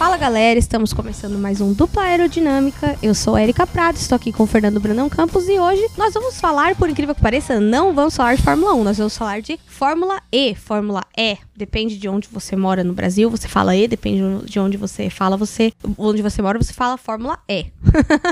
Fala galera, estamos começando mais um Dupla Aerodinâmica. Eu sou Erika Prado, estou aqui com o Fernando Brandão Campos e hoje nós vamos falar, por incrível que pareça, não vamos falar de Fórmula 1, nós vamos falar de Fórmula E, Fórmula E. Depende de onde você mora no Brasil, você fala E, depende de onde você fala, você onde você mora, você fala Fórmula E.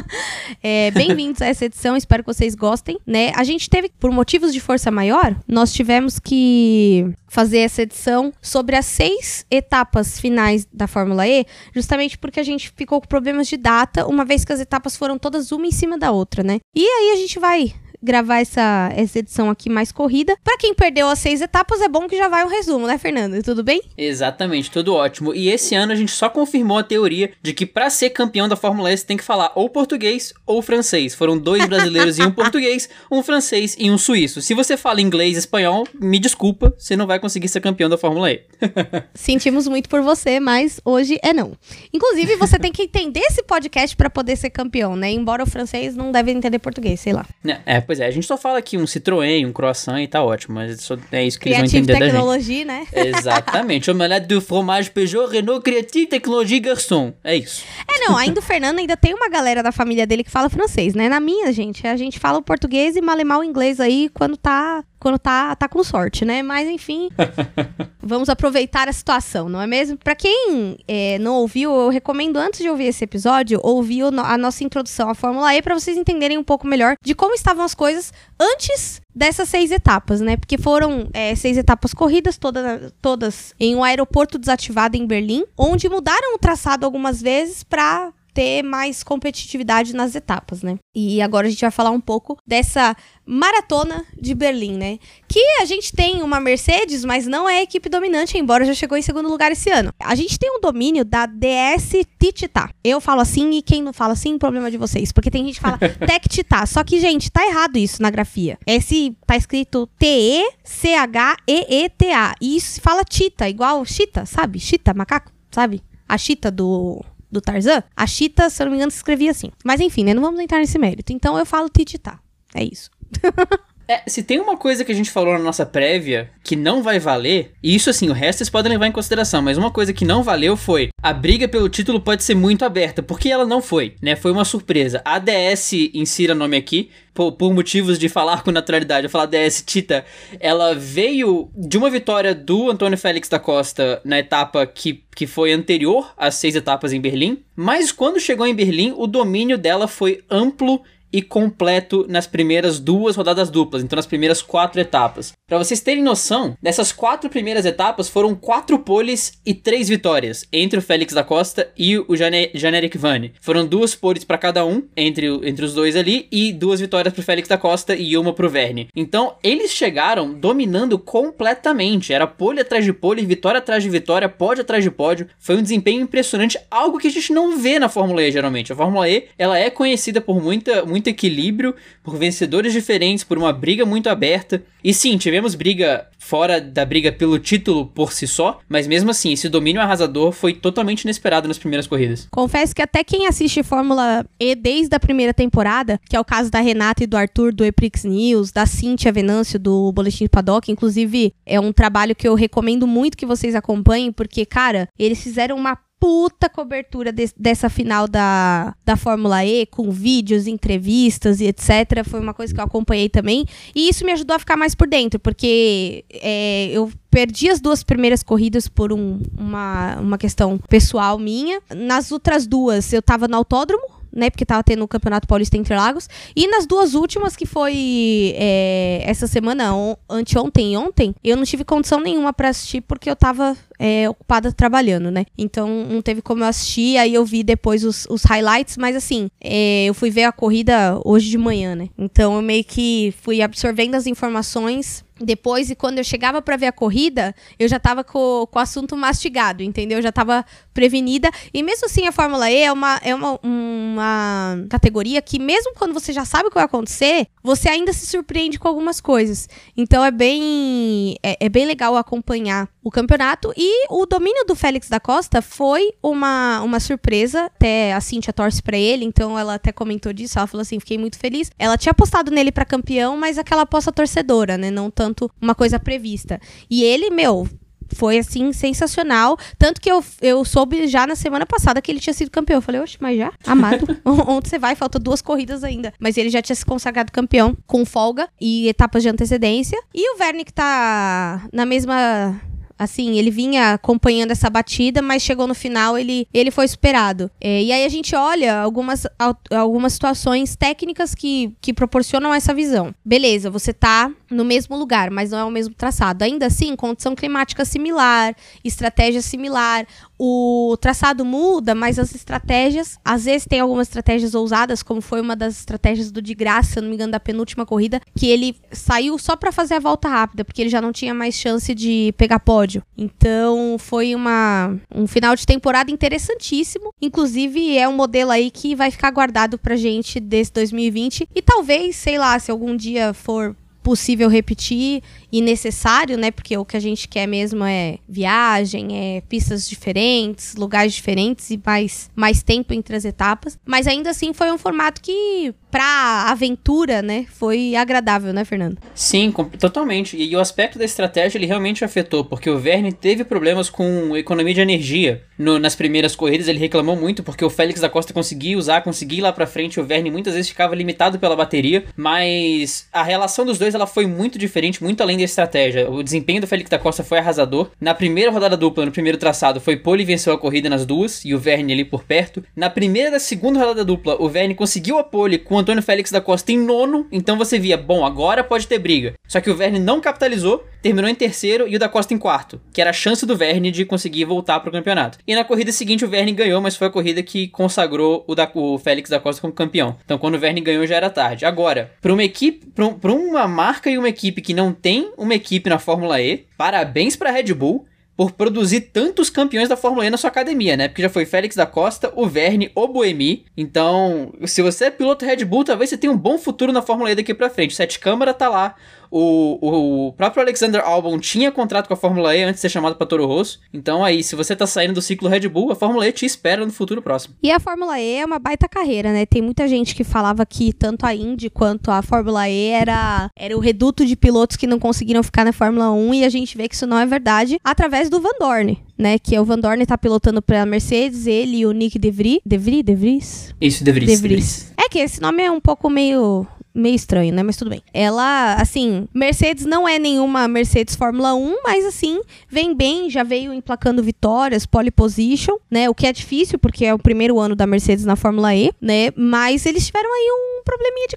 é, Bem-vindos a essa edição, espero que vocês gostem, né? A gente teve, por motivos de força maior, nós tivemos que fazer essa edição sobre as seis etapas finais da Fórmula E, justamente porque a gente ficou com problemas de data, uma vez que as etapas foram todas uma em cima da outra, né? E aí a gente vai gravar essa, essa edição aqui mais corrida. Para quem perdeu as seis etapas, é bom que já vai um resumo, né, Fernando? Tudo bem? Exatamente, tudo ótimo. E esse ano a gente só confirmou a teoria de que para ser campeão da Fórmula E você tem que falar ou português ou francês. Foram dois brasileiros e um português, um francês e um suíço. Se você fala inglês e espanhol, me desculpa, você não vai conseguir ser campeão da Fórmula E. Sentimos muito por você, mas hoje é não. Inclusive, você tem que entender esse podcast para poder ser campeão, né? Embora o francês não deve entender português, sei lá. É, Pois é, a gente só fala aqui um Citroën, um croissant e tá ótimo, mas só é isso que Creative eles vão entender da gente. né? Exatamente. Omelette de fromage Peugeot Renault Creative Technologie Garçon. É isso. É, não, ainda o Fernando ainda tem uma galera da família dele que fala francês, né? Na minha, gente, a gente fala o português e malemar o inglês aí quando tá quando tá, tá com sorte, né? Mas enfim, vamos aproveitar a situação, não é mesmo? Para quem é, não ouviu, eu recomendo antes de ouvir esse episódio, ouvir a nossa introdução à Fórmula E para vocês entenderem um pouco melhor de como estavam as coisas antes dessas seis etapas, né? Porque foram é, seis etapas corridas, toda, todas em um aeroporto desativado em Berlim, onde mudaram o traçado algumas vezes para ter mais competitividade nas etapas, né? E agora a gente vai falar um pouco dessa maratona de Berlim, né? Que a gente tem uma Mercedes, mas não é a equipe dominante, embora já chegou em segundo lugar esse ano. A gente tem um domínio da DS Titita. Eu falo assim e quem não fala assim, problema de vocês, porque tem gente que fala Tech Tita, só que gente, tá errado isso na grafia. Esse tá escrito T E C H E E T A. E isso se fala Tita, igual Chita, sabe? Chita, macaco, sabe? A Chita do do Tarzan, a Chita, se eu não me engano, se escrevia assim. Mas enfim, né? Não vamos entrar nesse mérito. Então eu falo Tititá. É isso. É, se tem uma coisa que a gente falou na nossa prévia que não vai valer, e isso assim, o resto vocês podem levar em consideração, mas uma coisa que não valeu foi a briga pelo título pode ser muito aberta, porque ela não foi, né? Foi uma surpresa. A DS insira nome aqui, por, por, motivos de falar com naturalidade, eu falar DS Tita, ela veio de uma vitória do Antônio Félix da Costa na etapa que, que foi anterior às seis etapas em Berlim, mas quando chegou em Berlim, o domínio dela foi amplo e completo nas primeiras duas rodadas duplas, então nas primeiras quatro etapas. Para vocês terem noção, nessas quatro primeiras etapas foram quatro poles e três vitórias entre o Félix da Costa e o Jane Janeric Vane. Foram duas poles para cada um entre, entre os dois ali e duas vitórias para Félix da Costa e uma para o Verne. Então eles chegaram dominando completamente. Era pole atrás de pole, vitória atrás de vitória, pódio atrás de pódio. Foi um desempenho impressionante, algo que a gente não vê na Fórmula E geralmente. A Fórmula E ela é conhecida por muita muito equilíbrio, por vencedores diferentes, por uma briga muito aberta. E sim, tivemos briga fora da briga pelo título por si só, mas mesmo assim, esse domínio arrasador foi totalmente inesperado nas primeiras corridas. Confesso que até quem assiste Fórmula E desde a primeira temporada, que é o caso da Renata e do Arthur do Eprix News, da Cíntia Venâncio do Boletim de Paddock, inclusive é um trabalho que eu recomendo muito que vocês acompanhem, porque, cara, eles fizeram uma puta cobertura de, dessa final da, da Fórmula E, com vídeos, entrevistas e etc. Foi uma coisa que eu acompanhei também. E isso me ajudou a ficar mais por dentro, porque é, eu perdi as duas primeiras corridas por um, uma, uma questão pessoal minha. Nas outras duas, eu tava no autódromo né? Porque tava tendo o Campeonato Paulista Interlagos. E nas duas últimas, que foi é, essa semana, on, anteontem e ontem, eu não tive condição nenhuma para assistir porque eu tava é, ocupada trabalhando, né? Então não teve como eu assistir. Aí eu vi depois os, os highlights, mas assim, é, eu fui ver a corrida hoje de manhã, né? Então eu meio que fui absorvendo as informações depois, e quando eu chegava para ver a corrida, eu já tava com, com o assunto mastigado, entendeu? Eu já tava prevenida. E mesmo assim, a Fórmula E é uma, é uma, uma categoria que, mesmo quando você já sabe o que vai acontecer, você ainda se surpreende com algumas coisas. Então é bem, é, é bem legal acompanhar o campeonato. E o domínio do Félix da Costa foi uma, uma surpresa. Até a Cintia torce para ele, então ela até comentou disso. Ela falou assim: fiquei muito feliz. Ela tinha apostado nele para campeão, mas aquela aposta torcedora, né? Não tanto uma coisa prevista. E ele, meu, Foi, assim, sensacional. Tanto que eu, eu soube já na semana passada que ele tinha sido campeão. Eu falei, oxe, mas já? Amado. Onde você vai? Falta duas corridas ainda. Mas ele já tinha se consagrado campeão com folga e etapas de antecedência. E o Verne que tá na mesma assim, ele vinha acompanhando essa batida, mas chegou no final, ele, ele foi superado. É, e aí a gente olha algumas, algumas situações técnicas que, que proporcionam essa visão. Beleza, você tá no mesmo lugar, mas não é o mesmo traçado. Ainda assim, condição climática similar, estratégia similar, o traçado muda, mas as estratégias, às vezes tem algumas estratégias ousadas, como foi uma das estratégias do de graça, se não me engano, da penúltima corrida, que ele saiu só para fazer a volta rápida, porque ele já não tinha mais chance de pegar pódio. Então, foi uma um final de temporada interessantíssimo. Inclusive, é um modelo aí que vai ficar guardado pra gente desse 2020 e talvez, sei lá, se algum dia for possível repetir e necessário, né? Porque o que a gente quer mesmo é viagem, é pistas diferentes, lugares diferentes e mais, mais tempo entre as etapas. Mas ainda assim foi um formato que, pra aventura, né, foi agradável, né, Fernando? Sim, totalmente. E, o aspecto da estratégia ele realmente afetou, porque o Verne teve problemas com economia de energia. No, nas primeiras corridas ele reclamou muito porque o Félix da Costa conseguia usar, conseguia ir lá pra frente. O Verne muitas vezes ficava limitado pela bateria, mas a relação dos dois ela foi muito diferente, muito além da estratégia. O desempenho do Félix da Costa foi arrasador. Na primeira rodada dupla, no primeiro traçado, foi pole e venceu a corrida nas duas, e o Verne ali por perto. Na primeira da segunda rodada dupla, o Verne conseguiu a pole com o Antônio Félix da Costa em nono, então você via, bom, agora pode ter briga. Só que o Verne não capitalizou, terminou em terceiro e o da Costa em quarto, que era a chance do Verne de conseguir voltar para o campeonato. E na corrida seguinte o Verne ganhou, mas foi a corrida que consagrou o, da, o Félix da Costa como campeão. Então quando o Verne ganhou já era tarde. Agora, para uma equipe, para uma marca e uma equipe que não tem uma equipe na Fórmula E, parabéns para a Red Bull por produzir tantos campeões da Fórmula E na sua academia, né? Porque já foi Félix da Costa, o Verne, o Boemi. Então, se você é piloto Red Bull, talvez você tenha um bom futuro na Fórmula E daqui pra frente. Sete Câmara tá lá, o, o próprio Alexander Albon tinha contrato com a Fórmula E antes de ser chamado para Toro Rosso. Então aí, se você tá saindo do ciclo Red Bull, a Fórmula E te espera no futuro próximo. E a Fórmula E é uma baita carreira, né? Tem muita gente que falava que tanto a Indy quanto a Fórmula E era, era o reduto de pilotos que não conseguiram ficar na Fórmula 1 e a gente vê que isso não é verdade através do Van Dorn, né? Que é o Van Dorn tá pilotando pra Mercedes, ele e o Nick DeVries. DeVries? DeVries? Isso, DeVries. DeVries. É que esse nome é um pouco meio meio estranho, né? Mas tudo bem. Ela, assim, Mercedes não é nenhuma Mercedes Fórmula 1, mas assim, vem bem, já veio emplacando vitórias, pole position, né? O que é difícil, porque é o primeiro ano da Mercedes na Fórmula E, né? Mas eles tiveram aí um probleminha de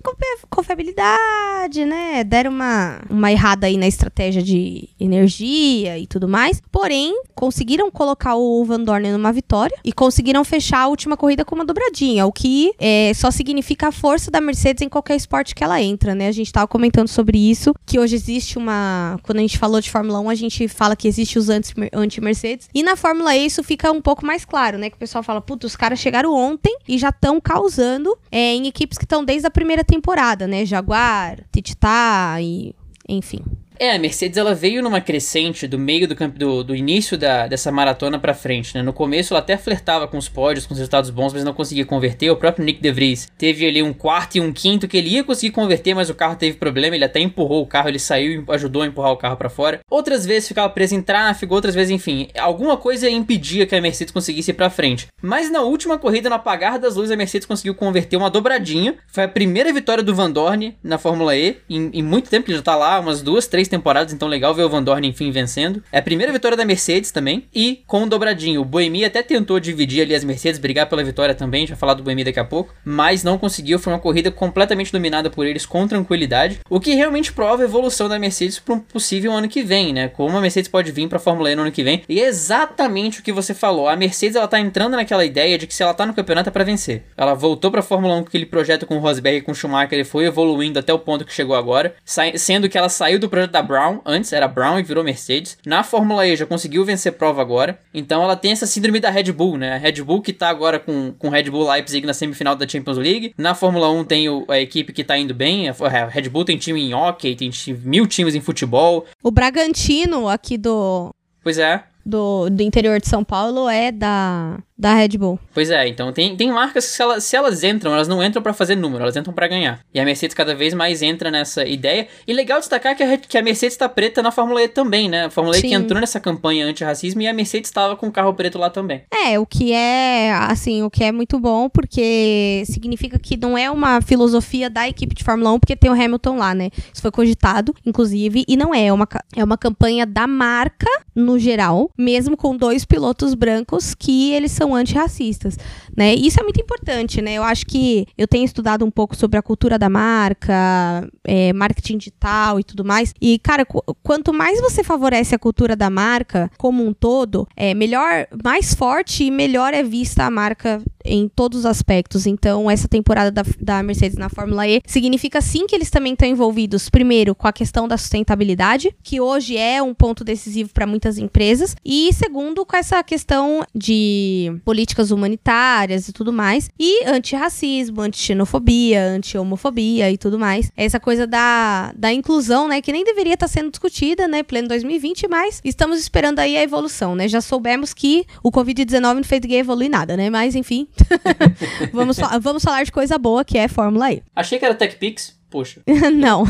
confiabilidade, né? Deram uma, uma errada aí na estratégia de energia e tudo mais. Porém, conseguiram colocar o Van Dorn numa vitória e conseguiram fechar a última corrida com uma dobradinha, o que é, só significa a força da Mercedes em qualquer esporte que ela entra, né? A gente tava comentando sobre isso, que hoje existe uma. Quando a gente falou de Fórmula 1, a gente fala que existe os anti-Mercedes. E na Fórmula E isso fica um pouco mais claro, né? Que o pessoal fala, puta, os caras chegaram ontem e já estão causando é, em equipes que estão desde a primeira temporada, né? Jaguar, Tititá e. Enfim. É, a Mercedes ela veio numa crescente do meio do, do, do início da, dessa maratona para frente, né? No começo ela até flertava com os pódios, com os resultados bons, mas não conseguia converter. O próprio Nick DeVries teve ali um quarto e um quinto que ele ia conseguir converter, mas o carro teve problema, ele até empurrou o carro, ele saiu e ajudou a empurrar o carro para fora. Outras vezes ficava preso em tráfego, outras vezes, enfim, alguma coisa impedia que a Mercedes conseguisse ir para frente. Mas na última corrida, no apagar das luzes, a Mercedes conseguiu converter uma dobradinha. Foi a primeira vitória do Van Dorn na Fórmula E em, em muito tempo, ele já tá lá, umas duas, três temporadas, então legal ver o Van Dorn enfim vencendo. É a primeira vitória da Mercedes também, e com o dobradinho. O Boemi até tentou dividir ali as Mercedes, brigar pela vitória também, já falar do Boemi daqui a pouco, mas não conseguiu, foi uma corrida completamente dominada por eles com tranquilidade, o que realmente prova a evolução da Mercedes para um possível ano que vem, né? Como a Mercedes pode vir para a Fórmula E no ano que vem. E é exatamente o que você falou. A Mercedes ela tá entrando naquela ideia de que se ela tá no campeonato é para vencer. Ela voltou para a Fórmula 1 com aquele projeto com o Rosberg e com o Schumacher, ele foi evoluindo até o ponto que chegou agora, sendo que ela saiu do projeto da Brown antes, era Brown e virou Mercedes. Na Fórmula E já conseguiu vencer prova agora. Então ela tem essa síndrome da Red Bull, né? A Red Bull que tá agora com, com Red Bull Leipzig na semifinal da Champions League. Na Fórmula 1 tem o, a equipe que tá indo bem. A Red Bull tem time em hockey, tem mil times em futebol. O Bragantino aqui do. Pois é do, do interior de São Paulo é da, Da Red Bull. Pois é, então tem, tem marcas que se elas, se elas entram, elas não entram para fazer número, elas entram para ganhar. E a Mercedes cada vez mais entra nessa ideia. E legal destacar que a, que a Mercedes tá preta na Fórmula E também, né? A Fórmula Sim. E que entrou nessa campanha anti-racismo e a Mercedes estava com o carro preto lá também. É, o que é, assim, o que é muito bom, porque significa que não é uma filosofia da equipe de Fórmula 1, porque tem o Hamilton lá, né? Isso foi cogitado, inclusive, e não é, é uma, é uma campanha da marca no geral, mesmo com dois pilotos brancos que eles são antirracistas, né? Isso é muito importante, né? Eu acho que eu tenho estudado um pouco sobre a cultura da marca, é, marketing digital e tudo mais. E, cara, qu quanto mais você favorece a cultura da marca como um todo, é melhor, mais forte e melhor é vista a marca em todos os aspectos. Então, essa temporada da, da Mercedes na Fórmula E significa sim que eles também estão envolvidos, primeiro, com a questão da sustentabilidade, que hoje é um ponto decisivo para muitas empresas, e segundo, com essa questão de políticas humanitárias e tudo mais, e antirracismo, anti-xenofobia, anti-homofobia e tudo mais. Essa coisa da, da inclusão, né, que nem deveria estar tá sendo discutida, né, pleno 2020, mas estamos esperando aí a evolução, né? Já soubemos que o Covid-19 não fez ninguém evoluir nada, né? Mas, enfim, vamos, vamos falar de coisa boa, que é Fórmula E. Achei que era TechPix. Poxa. não.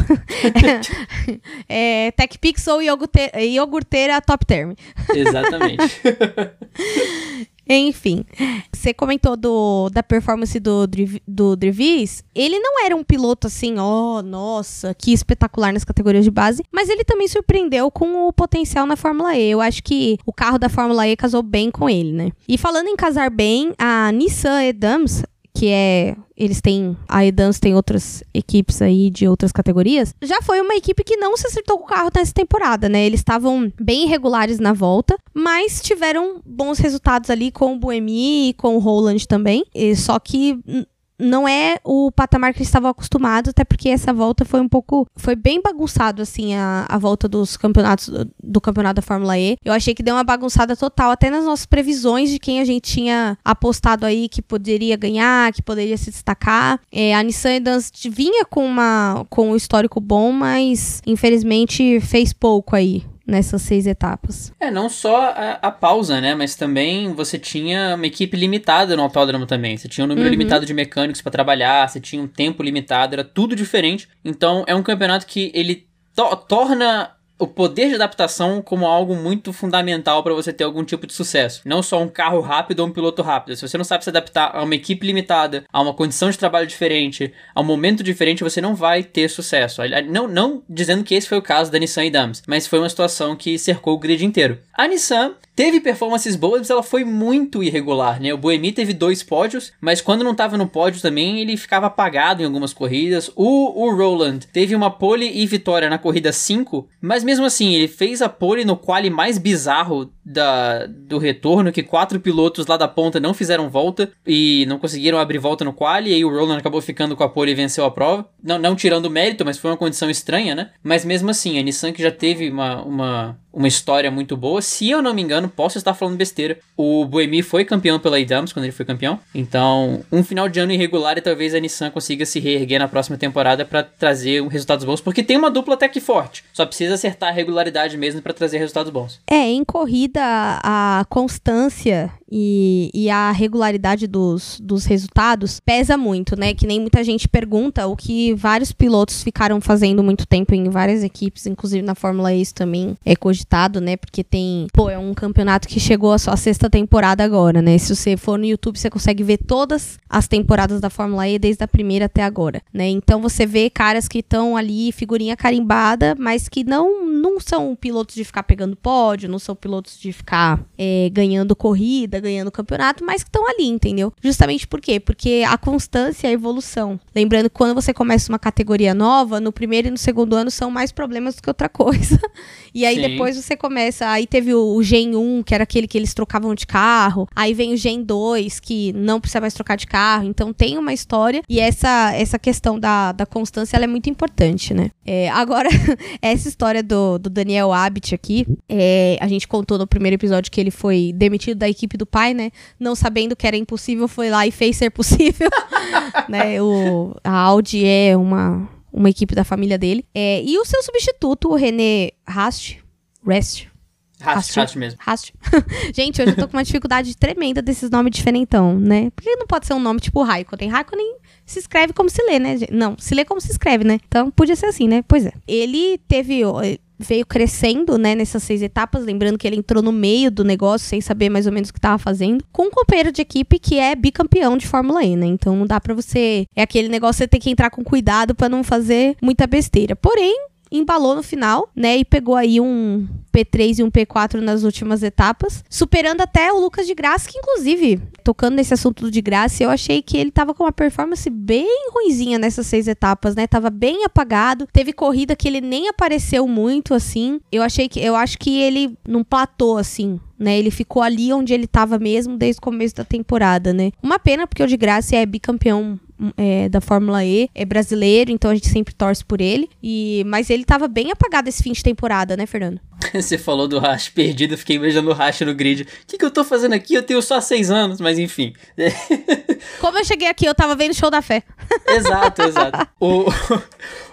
é, TechPix ou iogurteira, iogurteira Top Term. Exatamente. Enfim, você comentou do, da performance do, do Drivis. Ele não era um piloto assim, ó, oh, nossa, que espetacular nas categorias de base, mas ele também surpreendeu com o potencial na Fórmula E. Eu acho que o carro da Fórmula E casou bem com ele, né? E falando em casar bem, a Nissan Edams, que é eles têm a Edans tem outras equipes aí de outras categorias. Já foi uma equipe que não se acertou com o carro nessa temporada, né? Eles estavam bem irregulares na volta, mas tiveram bons resultados ali com o Buemi e com o Roland também. E, só que não é o patamar que eles estavam acostumados, até porque essa volta foi um pouco. Foi bem bagunçado, assim, a, a volta dos campeonatos, do campeonato da Fórmula E. Eu achei que deu uma bagunçada total, até nas nossas previsões de quem a gente tinha apostado aí que poderia ganhar, que poderia se destacar. É, a Nissan Edans vinha com, uma, com um histórico bom, mas infelizmente fez pouco aí nessas seis etapas. É, não só a, a, pausa, né? Mas também você tinha uma equipe limitada no autódromo também. Você tinha um número uhum. limitado de mecânicos para trabalhar, você tinha um tempo limitado, era tudo diferente. Então é um campeonato que ele to torna o poder de adaptação como algo muito fundamental para você ter algum tipo de sucesso. Não só um carro rápido ou um piloto rápido. Se você não sabe se adaptar a uma equipe limitada, a uma condição de trabalho diferente, a um momento diferente, você não vai ter sucesso. Não, não dizendo que esse foi o caso da Nissan e Dams, mas foi uma situação que cercou o grid inteiro. A Nissan teve performances boas, mas ela foi muito irregular, né? O Boemi teve dois pódios, mas quando não estava no pódio também, ele ficava apagado em algumas corridas. O, o Roland teve uma pole e vitória na corrida 5, mas mesmo assim, ele fez a pole no quali mais bizarro da, do retorno, que quatro pilotos lá da ponta não fizeram volta e não conseguiram abrir volta no quali, e aí o Roland acabou ficando com a pole e venceu a prova. Não, não tirando mérito, mas foi uma condição estranha, né? Mas mesmo assim, a Nissan que já teve uma, uma, uma história muito boa, se eu não me engano, posso estar falando besteira, o Buemi foi campeão pela Idams quando ele foi campeão, então um final de ano irregular e talvez a Nissan consiga se reerguer na próxima temporada para trazer resultados bons, porque tem uma dupla até que forte, só precisa acertar a regularidade mesmo para trazer resultados bons. É, em corrida a constância e, e a regularidade dos, dos resultados pesa muito, né? Que nem muita gente pergunta o que vários pilotos ficaram fazendo muito tempo em várias equipes, inclusive na Fórmula E isso também é cogitado, né? Porque tem, pô, é um campeonato que chegou a sua sexta temporada agora, né? Se você for no YouTube, você consegue ver todas as temporadas da Fórmula E desde a primeira até agora, né? Então você vê caras que estão ali, figurinha carimbada, mas que não, não são pilotos de ficar pegando pódio, não são pilotos de ficar é, ganhando corrida, ganhando campeonato, mas que estão ali, entendeu? Justamente por quê? Porque a constância e a evolução. Lembrando que quando você começa uma categoria nova, no primeiro e no segundo ano são mais problemas do que outra coisa. E aí Sim. depois você começa. Aí teve o, o Gen 1, que era aquele que eles trocavam de carro. Aí vem o Gen 2, que não precisa mais trocar de carro. Então tem uma história. E essa, essa questão da, da constância ela é muito importante, né? É, agora, essa história do, do Daniel Abbott aqui, é, a gente contou no primeiro episódio que ele foi demitido da equipe do pai, né? Não sabendo que era impossível, foi lá e fez ser possível. né? O, a Audi é uma, uma equipe da família dele. É, e o seu substituto, o René Rast, Rast, Rast mesmo. Rast. Gente, hoje eu tô com uma dificuldade tremenda desses nomes diferentão, né? Porque não pode ser um nome tipo Raikkonen. Raikkonen se escreve como se lê, né? Não, se lê como se escreve, né? Então podia ser assim, né? Pois é. Ele teve veio crescendo, né, nessas seis etapas, lembrando que ele entrou no meio do negócio sem saber mais ou menos o que estava fazendo, com um companheiro de equipe que é bicampeão de Fórmula E, né? Então não dá para você, é aquele negócio você ter que entrar com cuidado para não fazer muita besteira. Porém, embalou no final, né? E pegou aí um P3 e um P4 nas últimas etapas, superando até o Lucas de Graça, que inclusive, tocando nesse assunto do de Graça, eu achei que ele tava com uma performance bem ruinzinha nessas seis etapas, né? Tava bem apagado. Teve corrida que ele nem apareceu muito assim. Eu achei que eu acho que ele não platou assim, né? Ele ficou ali onde ele estava mesmo desde o começo da temporada, né? Uma pena porque o de Graça é bicampeão é, da Fórmula E, é brasileiro, então a gente sempre torce por ele. E mas ele tava bem apagado esse fim de temporada, né, Fernando? Você falou do Rash perdido, fiquei imaginando o Rash no grid. O que, que eu tô fazendo aqui? Eu tenho só seis anos, mas enfim. Como eu cheguei aqui, eu tava vendo o show da fé. exato, exato. O,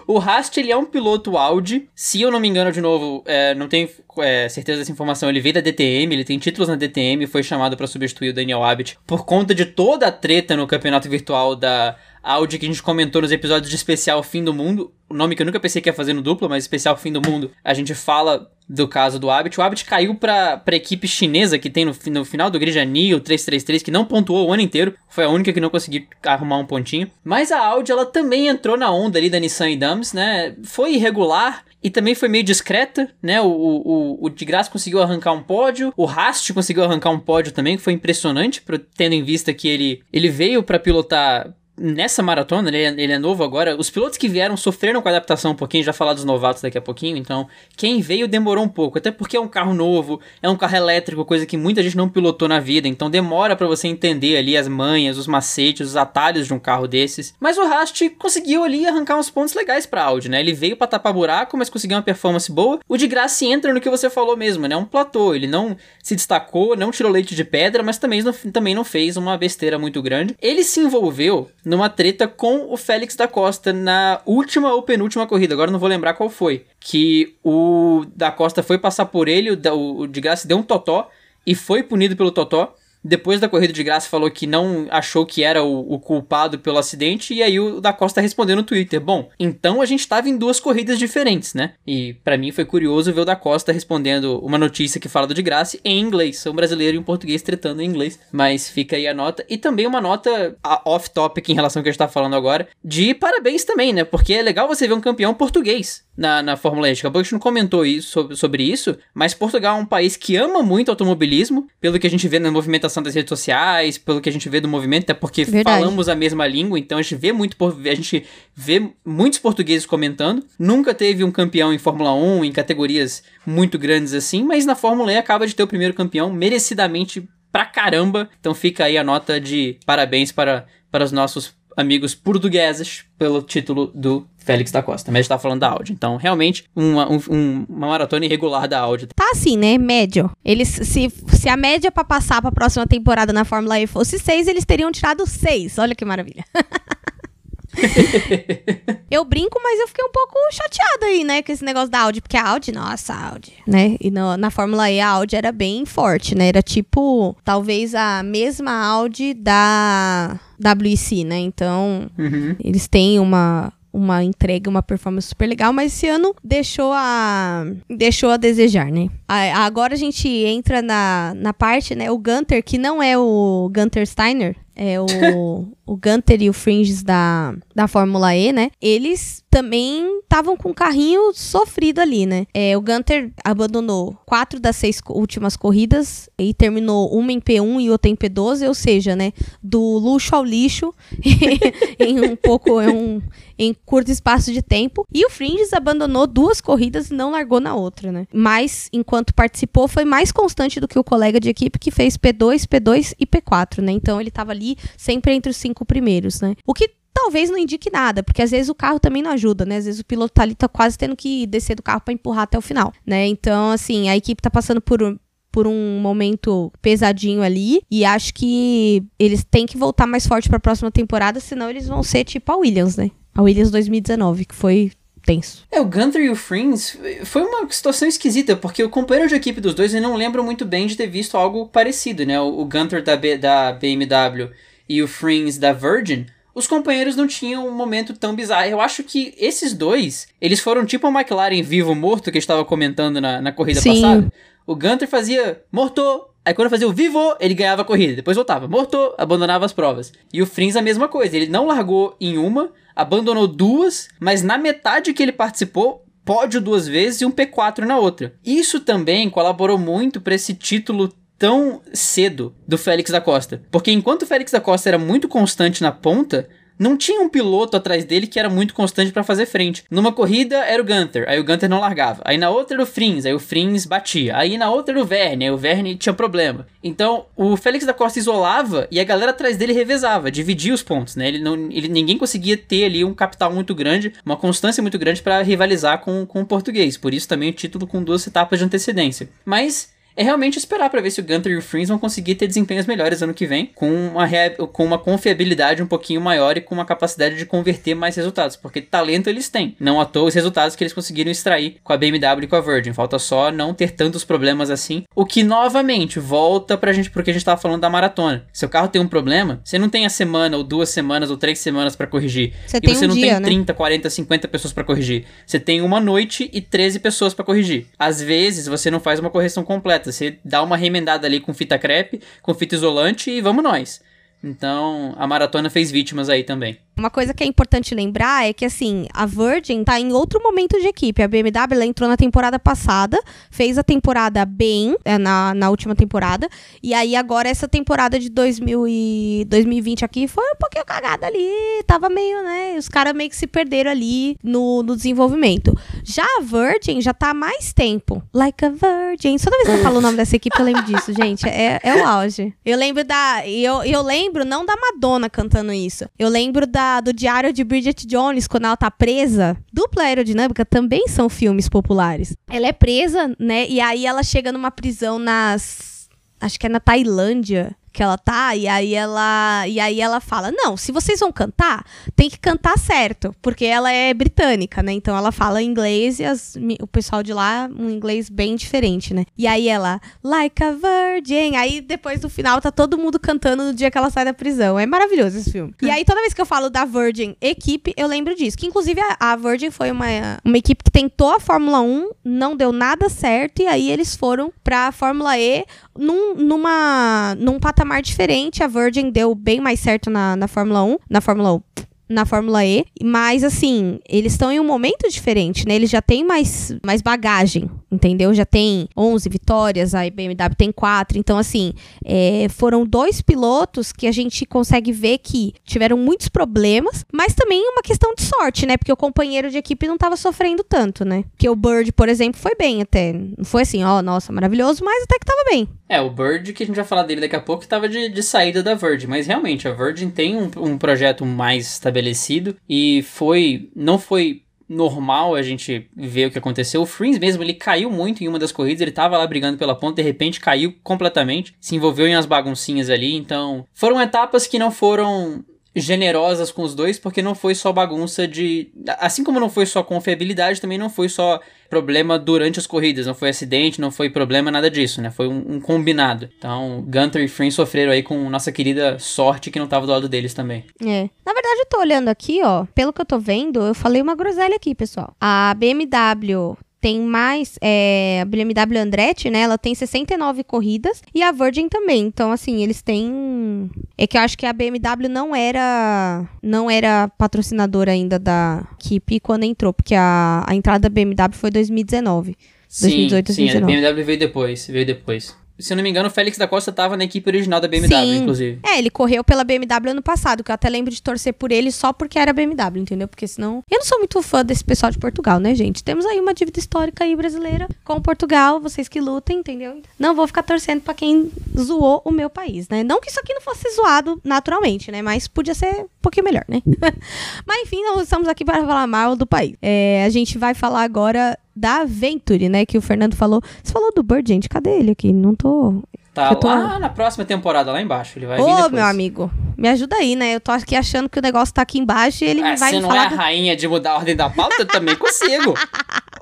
o Rast, ele é um piloto Audi. Se eu não me engano, de novo, é, não tenho é, certeza dessa informação, ele veio da DTM, ele tem títulos na DTM, foi chamado para substituir o Daniel Abbott por conta de toda a treta no campeonato virtual da Audi que a gente comentou nos episódios de especial Fim do Mundo. O nome que eu nunca pensei que ia fazer no duplo, mas especial Fim do Mundo. A gente fala do caso do Abbott. O Abbott caiu pra, pra equipe chinesa que tem no, no final do grid, a NIO 333, que não pontuou o ano inteiro. Foi a única que não conseguiu arrumar um pontinho. Mas a Audi, ela também entrou na onda ali da Nissan e Dams, né? Foi irregular, e também foi meio discreta, né? O, o, o de graça conseguiu arrancar um pódio, o Rast conseguiu arrancar um pódio também, que foi impressionante, tendo em vista que ele, ele veio para pilotar nessa maratona, ele é, ele é, novo agora, os pilotos que vieram sofreram com a adaptação um pouquinho, já falar dos novatos daqui a pouquinho, então quem veio demorou um pouco, até porque é um carro novo, é um carro elétrico, coisa que muita gente não pilotou na vida, então demora para você entender ali as manhas, os macetes, os atalhos de um carro desses. Mas o Rast conseguiu ali arrancar uns pontos legais pra Audi, né? Ele veio para tapar buraco, mas conseguiu uma performance boa. O de graça entra no que você falou mesmo, né? Um platô, ele não se destacou, não tirou leite de pedra, mas também não, também não fez uma besteira muito grande. Ele se envolveu numa treta com o Félix da Costa na última ou penúltima corrida, agora não vou lembrar qual foi. Que o da Costa foi passar por ele, o, o de graça deu um totó e foi punido pelo totó depois da corrida de graça falou que não achou que era o, o, culpado pelo acidente e aí o da Costa respondeu no Twitter: "Bom, então a gente estava em duas corridas diferentes, né?" E para mim foi curioso ver o da Costa respondendo uma notícia que fala do de graça em inglês, um brasileiro e um português tretando em inglês, mas fica aí a nota e também uma nota off topic em relação ao que a gente tá falando agora, de parabéns também, né? Porque é legal você ver um campeão português na, na Fórmula E. Acabou que a gente não comentou isso, sobre, sobre isso, mas Portugal é um país que ama muito automobilismo, pelo que a gente vê na movimentação das redes sociais, pelo que a gente vê do movimento, até porque Verdade. falamos a mesma língua, então a gente vê muito a gente vê muitos portugueses comentando. Nunca teve um campeão em Fórmula 1 em categorias muito grandes assim, mas na Fórmula E acaba de ter o primeiro campeão merecidamente pra caramba. Então fica aí a nota de parabéns para para os nossos amigos portugueses pelo título do Félix da Costa. Mas a gente tá falando da Audi. Então, realmente, uma, um, uma maratona irregular da Audi. Tá assim, né? Médio. Eles, se, se a média para passar pra próxima temporada na Fórmula E fosse 6, eles teriam tirado 6. Olha que maravilha. eu brinco, mas eu fiquei um pouco chateada aí, né, com esse negócio da Audi, porque a Audi, nossa, a Audi, né? E no, na Fórmula E a Audi era bem forte, né? Era tipo, talvez a mesma Audi da WEC, né? Então, uhum. eles têm uma uma entrega, uma performance super legal, mas esse ano deixou a deixou a desejar, né? A, agora a gente entra na, na parte, né? O Gunter, que não é o Gunter Steiner, é o, o Gunter e o Fringes da, da Fórmula E, né? Eles também estavam com um carrinho sofrido ali, né? É, o Gunter abandonou quatro das seis últimas corridas e terminou uma em P1 e outra em P12, ou seja, né? Do luxo ao lixo em um pouco, em, um, em curto espaço de tempo. E o Fringes abandonou duas corridas e não largou na outra, né? Mas, enquanto participou, foi mais constante do que o colega de equipe que fez P2, P2 e P4, né? Então ele estava ali sempre entre os cinco primeiros, né? O que talvez não indique nada, porque às vezes o carro também não ajuda, né? Às vezes o piloto tá ali, tá quase tendo que descer do carro para empurrar até o final, né? Então, assim, a equipe tá passando por por um momento pesadinho ali e acho que eles têm que voltar mais forte para a próxima temporada, senão eles vão ser tipo a Williams, né? A Williams 2019, que foi tenso. É, o Gunther e o Frins foi uma situação esquisita, porque o companheiro de equipe dos dois eu não lembro muito bem de ter visto algo parecido, né? O, o Gunther da, B, da BMW e o Frins da Virgin, os companheiros não tinham um momento tão bizarro. Eu acho que esses dois, eles foram tipo a McLaren vivo morto que a gente estava comentando na, na corrida Sim. passada. O Gunter fazia morto, aí quando fazia o vivo, ele ganhava a corrida, depois voltava, morto, abandonava as provas. E o Frins a mesma coisa, ele não largou em uma, abandonou duas, mas na metade que ele participou, pódio duas vezes e um P4 na outra. Isso também colaborou muito para esse título tão cedo do Félix da Costa. Porque enquanto o Félix da Costa era muito constante na ponta, não tinha um piloto atrás dele que era muito constante para fazer frente. Numa corrida era o Gunter, aí o Gunter não largava. Aí na outra era o Frins, aí o Frins batia. Aí na outra era o Verne, aí o Verne tinha problema. Então o Félix da Costa isolava e a galera atrás dele revezava, dividia os pontos, né? Ele não, ele, ninguém conseguia ter ali um capital muito grande, uma constância muito grande para rivalizar com, com o português. Por isso também o título com duas etapas de antecedência. Mas é realmente esperar para ver se o Gunter e o Freeze vão conseguir ter desempenhos melhores ano que vem, com uma, com uma confiabilidade um pouquinho maior e com uma capacidade de converter mais resultados, porque talento eles têm. Não à toa os resultados que eles conseguiram extrair com a BMW e com a Virgin. Falta só não ter tantos problemas assim, o que novamente volta pra gente porque a gente tava falando da maratona. Se o carro tem um problema, você não tem a semana ou duas semanas ou três semanas para corrigir. Você e você um não dia, tem né? 30, 40, 50 pessoas para corrigir. Você tem uma noite e 13 pessoas para corrigir. Às vezes você não faz uma correção completa você dá uma remendada ali com fita crepe, com fita isolante e vamos nós. Então, a maratona fez vítimas aí também. Uma coisa que é importante lembrar é que, assim, a Virgin tá em outro momento de equipe. A BMW ela entrou na temporada passada, fez a temporada bem, é, na, na última temporada, e aí agora essa temporada de 2000 e 2020 aqui foi um pouquinho cagada ali, tava meio, né, os caras meio que se perderam ali no, no desenvolvimento. Já a Virgin já tá há mais tempo. Like a Virgin. Toda vez que eu falo o nome dessa equipe, eu lembro disso, gente. É, é o auge. Eu lembro da. Eu, eu lembro não da Madonna cantando isso. Eu lembro da do Diário de Bridget Jones, quando ela tá presa, dupla aerodinâmica também são filmes populares. Ela é presa, né? E aí ela chega numa prisão nas. Acho que é na Tailândia que ela tá, e aí ela e aí ela fala: "Não, se vocês vão cantar, tem que cantar certo, porque ela é britânica, né? Então ela fala inglês e as, o pessoal de lá um inglês bem diferente, né? E aí ela Like a Virgin. Aí depois do final tá todo mundo cantando no dia que ela sai da prisão. É maravilhoso esse filme. E aí toda vez que eu falo da Virgin equipe, eu lembro disso, que inclusive a, a Virgin foi uma uma equipe que tentou a Fórmula 1, não deu nada certo e aí eles foram pra Fórmula E num, numa, num patamar diferente. A Virgin deu bem mais certo na, na Fórmula 1. Na Fórmula 1 na Fórmula E, mas assim, eles estão em um momento diferente, né? Eles já têm mais, mais bagagem, entendeu? Já tem 11 vitórias, a BMW tem 4, então assim, é, foram dois pilotos que a gente consegue ver que tiveram muitos problemas, mas também uma questão de sorte, né? Porque o companheiro de equipe não estava sofrendo tanto, né? Que o Bird, por exemplo, foi bem até, não foi assim, ó, nossa, maravilhoso, mas até que estava bem. É, o Bird, que a gente vai falar dele daqui a pouco, estava de, de saída da Virgin, mas realmente, a Virgin tem um, um projeto mais estabelecido e foi não foi normal a gente ver o que aconteceu. O Frins mesmo, ele caiu muito em uma das corridas, ele tava lá brigando pela ponta, de repente caiu completamente, se envolveu em umas baguncinhas ali, então foram etapas que não foram generosas com os dois, porque não foi só bagunça de. Assim como não foi só confiabilidade, também não foi só problema durante as corridas, não foi acidente, não foi problema, nada disso, né? Foi um, um combinado. Então, Gunter e Frins sofreram aí com nossa querida sorte que não tava do lado deles também. É. Na verdade, eu tô olhando aqui, ó, pelo que eu tô vendo, eu falei uma groselha aqui, pessoal. A BMW tem mais. É, a BMW Andretti, né? Ela tem 69 corridas e a Virgin também. Então, assim, eles têm. É que eu acho que a BMW não era. Não era patrocinadora ainda da equipe quando entrou, porque a, a entrada da BMW foi 2019. Sim, 2018, 2019. sim, a BMW veio depois, veio depois se eu não me engano, o Félix da Costa estava na equipe original da BMW, Sim. inclusive. É, ele correu pela BMW ano passado, que eu até lembro de torcer por ele só porque era BMW, entendeu? Porque senão. Eu não sou muito fã desse pessoal de Portugal, né, gente? Temos aí uma dívida histórica aí brasileira com Portugal, vocês que lutem, entendeu? Não vou ficar torcendo para quem zoou o meu país, né? Não que isso aqui não fosse zoado naturalmente, né? Mas podia ser um pouquinho melhor, né? Mas enfim, nós estamos aqui para falar mal do país. É, a gente vai falar agora da Venture, né? Que o Fernando falou. Você falou do Bird, gente? Cadê ele aqui? Não tô. Tá tô... lá na próxima temporada, lá embaixo. Ele vai Ô, vir depois. meu amigo, me ajuda aí, né? Eu tô aqui achando que o negócio tá aqui embaixo e ele Ah, vai você me não falar. é a do- rainha de mudar a ordem da pauta? Eu também consigo.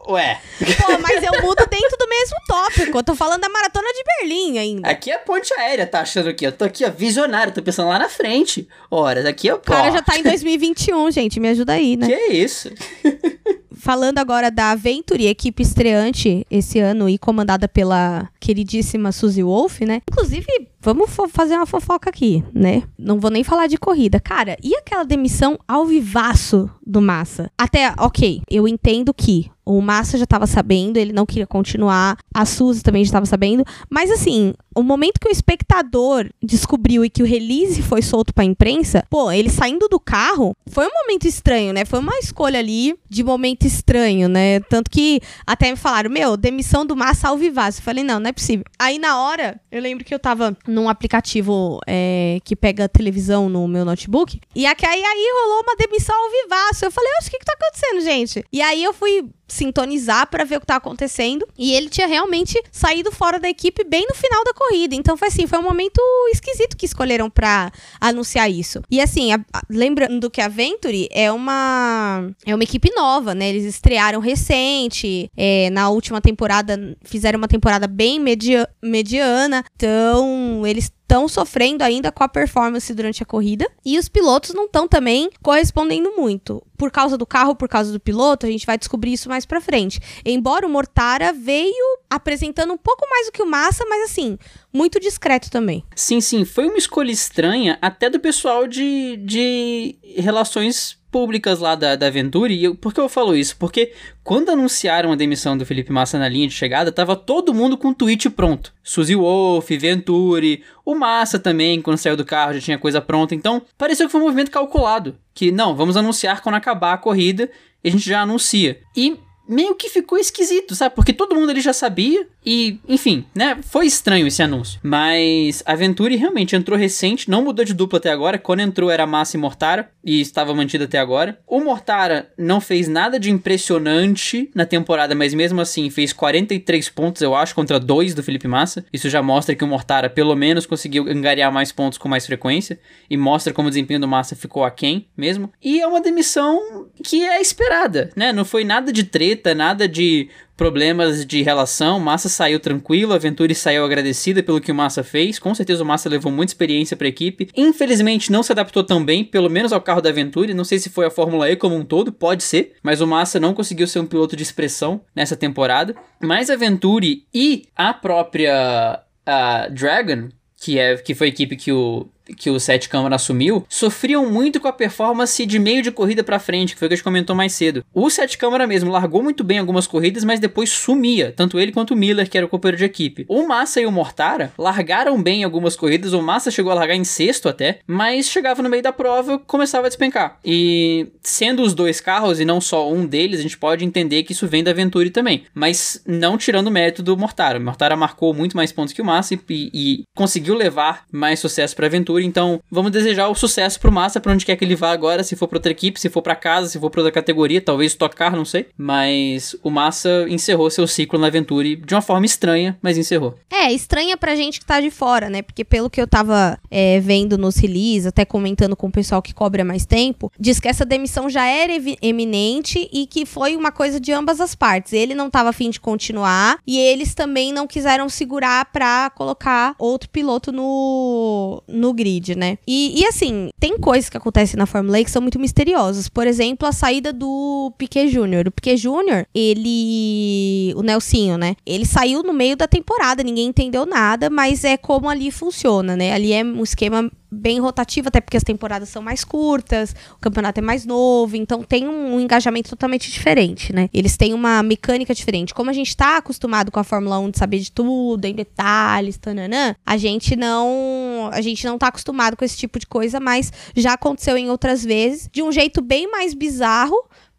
Ué, Pô, mas eu mudo dentro do mesmo tópico. Eu tô falando da maratona de Berlim ainda. aqui é ponte aérea, tá achando aqui? Eu tô aqui, ó, visionário, tô pensando lá na frente. Ora, aqui é o O cara já tá em 2021, gente. Me ajuda aí, né? Que é isso? Falando agora da Venturi, equipe estreante esse ano e comandada pela queridíssima Suzy Wolf, né? Inclusive, vamos fazer uma fofoca aqui, né? Não vou nem falar de corrida. Cara, e aquela demissão ao vivaço do Massa? Até, ok, eu entendo que o Massa já tava sabendo, ele não queria continuar, a Suzy também já tava sabendo, mas assim, o momento que o espectador descobriu e que o release foi solto pra imprensa, pô, ele saindo do carro, foi um momento estranho, né? Foi uma escolha ali de momento estranho, né? Tanto que até me falaram, meu, demissão do Massa ao vivaço. Eu falei, não, não é possível. Aí na hora, eu lembro que eu tava num aplicativo é, que pega televisão no meu notebook, e aqui, aí, aí rolou uma demissão ao vivaço. Eu falei, oxe, o que que tá acontecendo, gente? E aí eu fui sintonizar pra ver o que tá acontecendo. E ele tinha realmente saído fora da equipe bem no final da corrida. Então foi assim, foi um momento esquisito que escolheram pra anunciar isso. E assim, a- a- lembrando que a Venturi é uma é uma equipe nova, né? Eles estrearam recente. é, na última temporada fizeram uma temporada bem media- mediana. Então eles estão sofrendo ainda com a performance durante a corrida e os pilotos não estão também correspondendo muito. Por causa do carro, por causa do piloto, a gente vai descobrir isso mais pra frente. Embora o Mortara veio apresentando um pouco mais do que o Massa, mas assim, muito discreto também. Sim, sim, foi uma escolha estranha até do pessoal de, de relações públicas lá da, da Venturi. E eu, por que eu falo isso? Porque quando anunciaram a demissão do Felipe Massa na linha de chegada, tava todo mundo com o tweet pronto. Suzy Wolf, Venturi, o Massa também, quando saiu do carro já tinha coisa pronta. Então, pareceu que foi um movimento calculado. Que, não, vamos anunciar quando acabar a corrida e a gente já anuncia. E meio que ficou esquisito, sabe? Porque todo mundo ali já sabia e, enfim, né? Foi estranho esse anúncio. Mas a Venturi realmente entrou recente, não mudou de dupla até agora. Quando entrou era Massa e Mortara e estava mantida até agora. O Mortara não fez nada de impressionante na temporada, mas mesmo assim fez 43 pontos, eu acho, contra 2 do Felipe Massa. Isso já mostra que o Mortara pelo menos conseguiu angariar mais pontos com mais frequência e mostra como o desempenho do Massa ficou aquém mesmo. E é uma demissão que é esperada, né? Não foi nada de treta, nada de problemas de relação. Massa saiu tranquilo, a Venturi saiu agradecida pelo que o Massa fez. Com certeza o Massa levou muita experiência para a equipe. Infelizmente não se adaptou tão bem, pelo menos ao carro da Venturi. Não sei se foi a Fórmula E como um todo, pode ser, mas o Massa não conseguiu ser um piloto de expressão nessa temporada. Mas a Venturi e a própria a Dragon, que é que foi a equipe que o que o Sete Câmara assumiu, sofriam muito com a performance de meio de corrida pra frente, que foi o que a gente comentou mais cedo. O Sete Câmara mesmo largou muito bem algumas corridas, mas depois sumia, tanto ele quanto o Miller, que era o companheiro de equipe. O Massa e o Mortara largaram bem algumas corridas, o Massa chegou a largar em sexto até, mas chegava no meio da prova começava a despencar. E sendo os dois carros e não só um deles, a gente pode entender que isso vem da Venturi também, mas não tirando o mérito do Mortara. O Mortara marcou muito mais pontos que o Massa e, e conseguiu levar mais sucesso pra Venturi, então vamos desejar o sucesso pro Massa pra onde quer que ele vá agora, se for pra outra equipe, se for pra casa, se for pra outra categoria, talvez tocar, não sei. Mas o Massa encerrou seu ciclo na Venturi de uma forma estranha, mas encerrou. É, estranha pra gente que tá de fora, né? Porque pelo que eu tava é, vendo nos releases, até comentando com o pessoal que cobra mais tempo, diz que essa demissão já era eminente e que foi uma coisa de ambas as partes. Ele não tava afim de continuar e eles também não quiseram segurar pra colocar outro piloto no, no grid, né? E, e assim, tem coisas que acontecem na Fórmula E que são muito misteriosas. Por exemplo, a saída do Piquet Júnior. O Piquet Júnior, ele. O Nelsinho, né? Ele saiu no meio da temporada, ninguém entendeu nada, mas é como ali funciona, né? Ali é um esquema bem rotativo, até porque as temporadas são mais curtas, o campeonato é mais novo, então tem um, engajamento totalmente diferente, né? Eles têm uma mecânica diferente. Como a gente tá acostumado com a Fórmula 1 de saber de tudo, em detalhes, tananã, a gente não. A gente não tá acostumado com esse tipo de coisa, mas já aconteceu em outras vezes, de um jeito bem mais bizarro.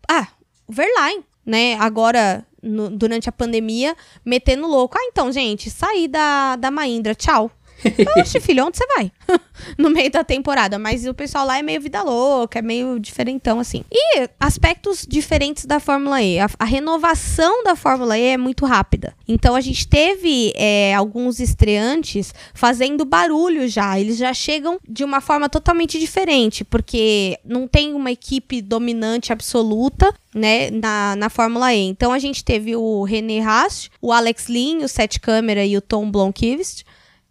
Ah, o Verlaine, né? Agora, no- durante a pandemia, metendo louco. Ah, então, gente, saí da, da Mahindra, tchau. Oxe, filho, onde você vai? no meio da temporada. Mas o pessoal lá é meio vida louca, é meio diferentão, assim. E aspectos diferentes da Fórmula E. A, a renovação da Fórmula E é muito rápida. Então a gente teve é, alguns estreantes fazendo barulho já. Eles já chegam de uma forma totalmente diferente, porque não tem uma equipe dominante absoluta, né, na, na Fórmula E. Então a gente teve o René Rast, o Alex Lin, o Seth Câmara e o Tom Blomqvist,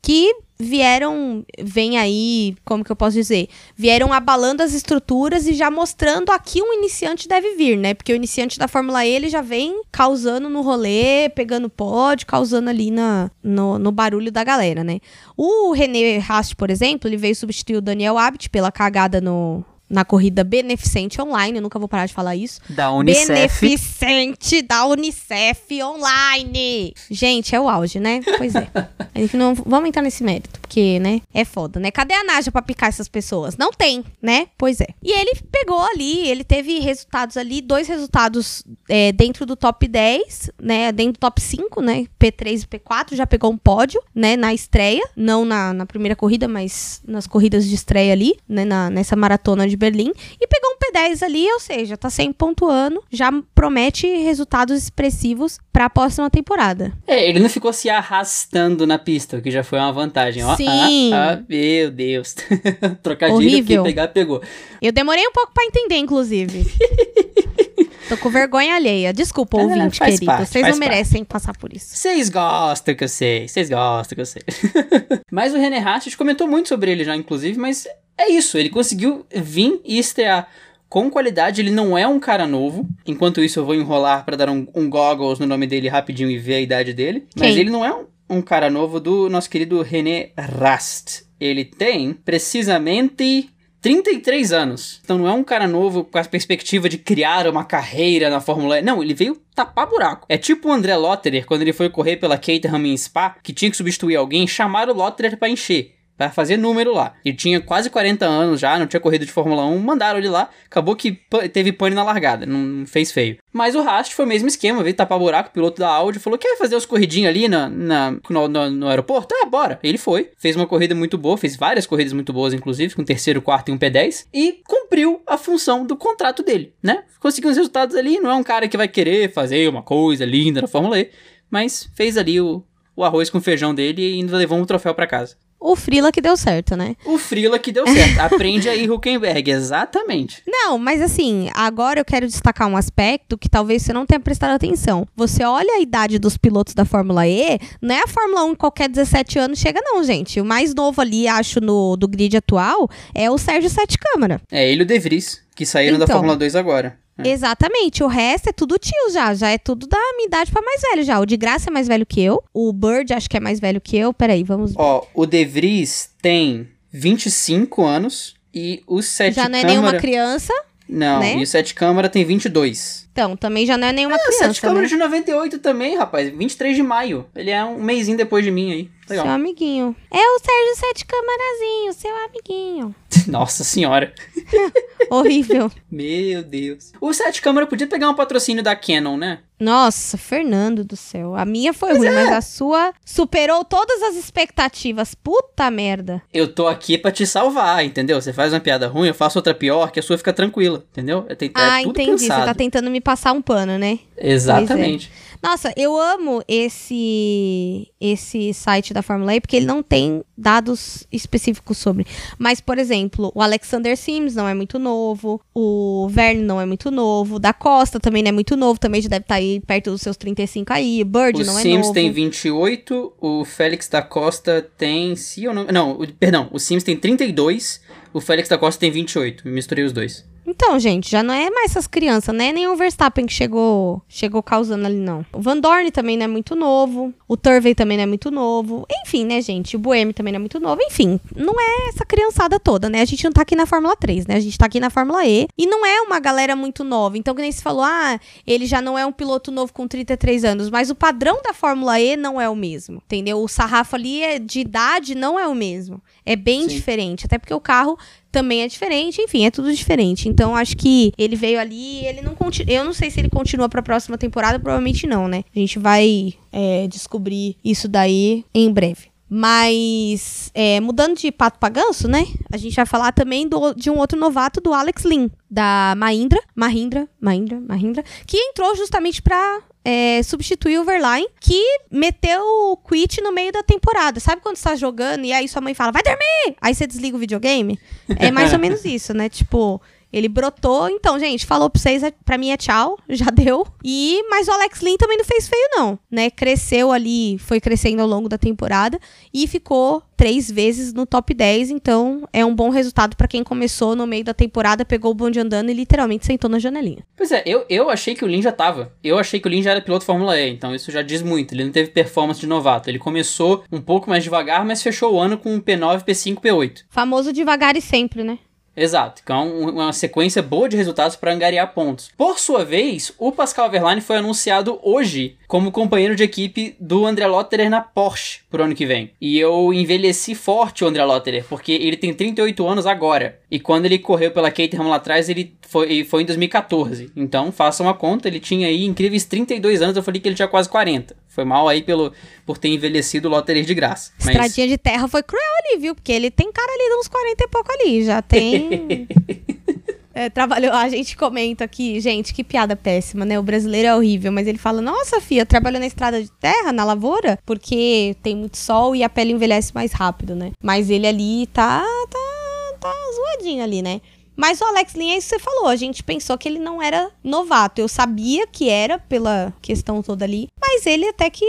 que vieram, vem aí, como que eu posso dizer? Vieram abalando as estruturas e já mostrando aqui um iniciante deve vir, né? Porque o iniciante da Fórmula E, ele já vem causando no rolê, pegando pódio, causando ali na, no, no barulho da galera, né? O René Rast, por exemplo, ele veio substituir o Daniel Abt pela cagada no, na corrida beneficente online, eu nunca vou parar de falar isso. Da Unicef. Beneficente da Unicef online. Gente, é o auge, né? Pois é. A gente não vamos entrar nesse mérito, porque, né, é foda, né? Cadê a Naja pra picar essas pessoas? Não tem, né? Pois é. E ele pegou ali, ele teve resultados ali, dois resultados é, dentro do top 10, né? Dentro do top 5, né? P3 e P4, já pegou um pódio, né? Na estreia, não na, na primeira corrida, mas nas corridas de estreia ali, né? Na, nessa maratona de Berlim e pegou um P10 ali, ou seja, tá sempre pontuando, já promete resultados expressivos para a próxima temporada. É, ele não ficou se arrastando na pista, o que já foi uma vantagem. Ó, Sim. Ah, ah, meu Deus. Trocadilho Horrível. que pegar, pegou. Eu demorei um pouco para entender, inclusive. Tô com vergonha alheia. Desculpa, Ah, ouvinte faz querido. parte, Vocês não merecem passar por isso. Vocês gostam que eu sei, vocês gostam que eu sei. mas o René gente comentou muito sobre ele já, inclusive, mas é isso, ele conseguiu vir e estrear com qualidade, ele não é um cara novo. Enquanto isso, eu vou enrolar pra dar um, um goggles no nome dele rapidinho e ver a idade dele. Mas Quem? ele não é um, um cara novo do nosso querido René Rast. Ele tem precisamente 33 anos. Então não é um cara novo com a perspectiva de criar uma carreira na Fórmula E. Não, ele veio tapar buraco. É tipo o André Lotterer, quando ele foi correr pela Caterham em Spa, que tinha que substituir alguém, chamaram o Lotterer pra encher. Pra fazer número lá. Ele tinha quase 40 anos já, não tinha corrido de Fórmula 1, mandaram ele lá. Acabou que teve pane na largada, não fez feio. Mas o Rast foi o mesmo esquema, veio tapar buraco, o piloto da Audi falou: quer fazer os corridinhos ali na, na- no, no- no aeroporto? Ah, bora. Ele foi, fez uma corrida muito boa, fez várias corridas muito boas, inclusive, com terceiro, quarto e um P10, e cumpriu a função do contrato dele, né? Conseguiu os resultados ali, não é um cara que vai querer fazer uma coisa linda na Fórmula E, mas fez ali o, o arroz com feijão dele e ainda levou um troféu pra casa. O Frila que deu certo, né? O Frila que deu certo. Aprende aí, Huckenberg. Exatamente. Não, mas assim, agora eu quero destacar um aspecto que talvez você não tenha prestado atenção. Você olha a idade dos pilotos da Fórmula E, não é a Fórmula 1 qualquer 17 anos chega não, gente. O mais novo ali, acho, no, do grid atual, é o Sérgio Sete Câmara. É ele e o De Vries, que saíram da Então. Fórmula 2 agora. É. Exatamente. O resto é tudo tio já. Já é tudo da minha idade pra mais velho já. O de graça é mais velho que eu. O Bird acho que é mais velho que eu. Peraí, vamos ver. Ó, o De Vries tem 25 anos e o Sete já não é Câmara... nenhuma criança. Não, né? e o Sete Câmara tem 22. Então, também já não é nenhuma Ah, o Sete criança, Câmara né? de 98 também, rapaz. 23 de maio. Ele é um mêsinho depois de mim aí. Legal. Seu amiguinho. É o Sérgio Sete Câmarazinho, seu amiguinho. Nossa senhora. Horrível. Meu Deus. O Sete Câmara podia pegar um patrocínio da Canon, né? Nossa, Fernando do céu. A minha foi ruim, mas a sua superou todas as expectativas. Puta merda. Eu tô aqui pra te salvar, entendeu? Você faz uma piada ruim, eu faço outra pior, que a sua fica tranquila, entendeu? É, é ah, entendi. pensado. Você tá tentando me passar um pano, né? Exatamente. Nossa, eu amo esse esse site da Fórmula E porque ele não tem dados específicos sobre. Mas, por exemplo, o Alexander Sims não é muito novo, o Verne não é muito novo, o da Costa também não é muito novo, também já deve estar aí perto dos seus 35 aí, o Bird O não é Sims novo. tem 28, o Félix da Costa tem. Se eu não. Não, o- perdão, o Sims tem 32, o Félix da Costa tem 28. Misturei os dois. Então, gente, já não é mais essas crianças, né? Nem o Verstappen que chegou, chegou causando ali, não. O Van Dorn também não é muito novo. O Turvey também não é muito novo. Enfim, né, gente? O Buemi também não é muito novo. Enfim, não é essa criançada toda, né? A gente não tá aqui na Fórmula 3, né? A gente tá aqui na Fórmula E. E não é uma galera muito nova. Então, que nem se falou, ah, ele já não é um piloto novo com 33 anos. Mas o padrão da Fórmula E não é o mesmo, entendeu? O sarrafo ali é- de idade não é o mesmo. É bem Sim. diferente. Até porque o carro também é diferente, enfim, é tudo diferente. Então acho que ele veio ali, ele não continua. Eu não sei se ele continua pra próxima temporada, provavelmente não, né? A gente vai é, descobrir isso daí em breve. Mas, é, mudando de pato pra ganso, né? A gente vai falar também do, de um outro novato, do Alex Lin, da Mahindra, Mahindra, Mahindra, Mahindra, que entrou justamente pra é, substituir o Verline, que meteu o quit no meio da temporada. Sabe quando você tá jogando e aí sua mãe fala, vai dormir! Aí você desliga o videogame? É mais ou menos isso, né? Tipo, ele brotou, então, gente, falou pra vocês, é, pra mim é tchau, já deu. E, mas o Alex Lin também não fez feio, não, né? Cresceu ali, foi crescendo ao longo da temporada e ficou três vezes no top 10, então é um bom resultado para quem começou no meio da temporada, pegou o bonde andando e literalmente sentou na janelinha. Pois é, eu, eu achei que o Lin já tava. Eu achei que o Lin já era piloto Fórmula E, então isso já diz muito. Ele não teve performance de novato. Ele começou um pouco mais devagar, mas fechou o ano com um P9, P5, P8. Famoso devagar e sempre, né? Exato, então uma sequência boa de resultados para angariar pontos. Por sua vez, o Pascal Verlaine foi anunciado hoje como companheiro de equipe do André Lotterer na Porsche pro ano que vem. E eu envelheci forte o André Lotterer, porque ele tem 38 anos agora. E quando ele correu pela Caterham lá atrás, ele foi, foi em 2014. Então, façam uma conta, ele tinha aí incríveis 32 anos, eu falei que ele tinha quase 40. Foi mal aí pelo, por ter envelhecido o Lotterer de graça. Mas... Estradinha de terra foi cruel ali, viu? Porque ele tem cara ali de uns 40 e pouco ali, já tem... É, trabalhou, a gente comenta aqui, gente, que piada péssima, né? O brasileiro é horrível, mas ele fala: Nossa, Fia, trabalhou na estrada de terra, na lavoura, porque tem muito sol e a pele envelhece mais rápido, né? Mas ele ali tá, tá, tá zoadinho ali, né? Mas o Alex Lin é isso que você falou. A gente pensou que ele não era novato. Eu sabia que era pela questão toda ali. Mas ele até que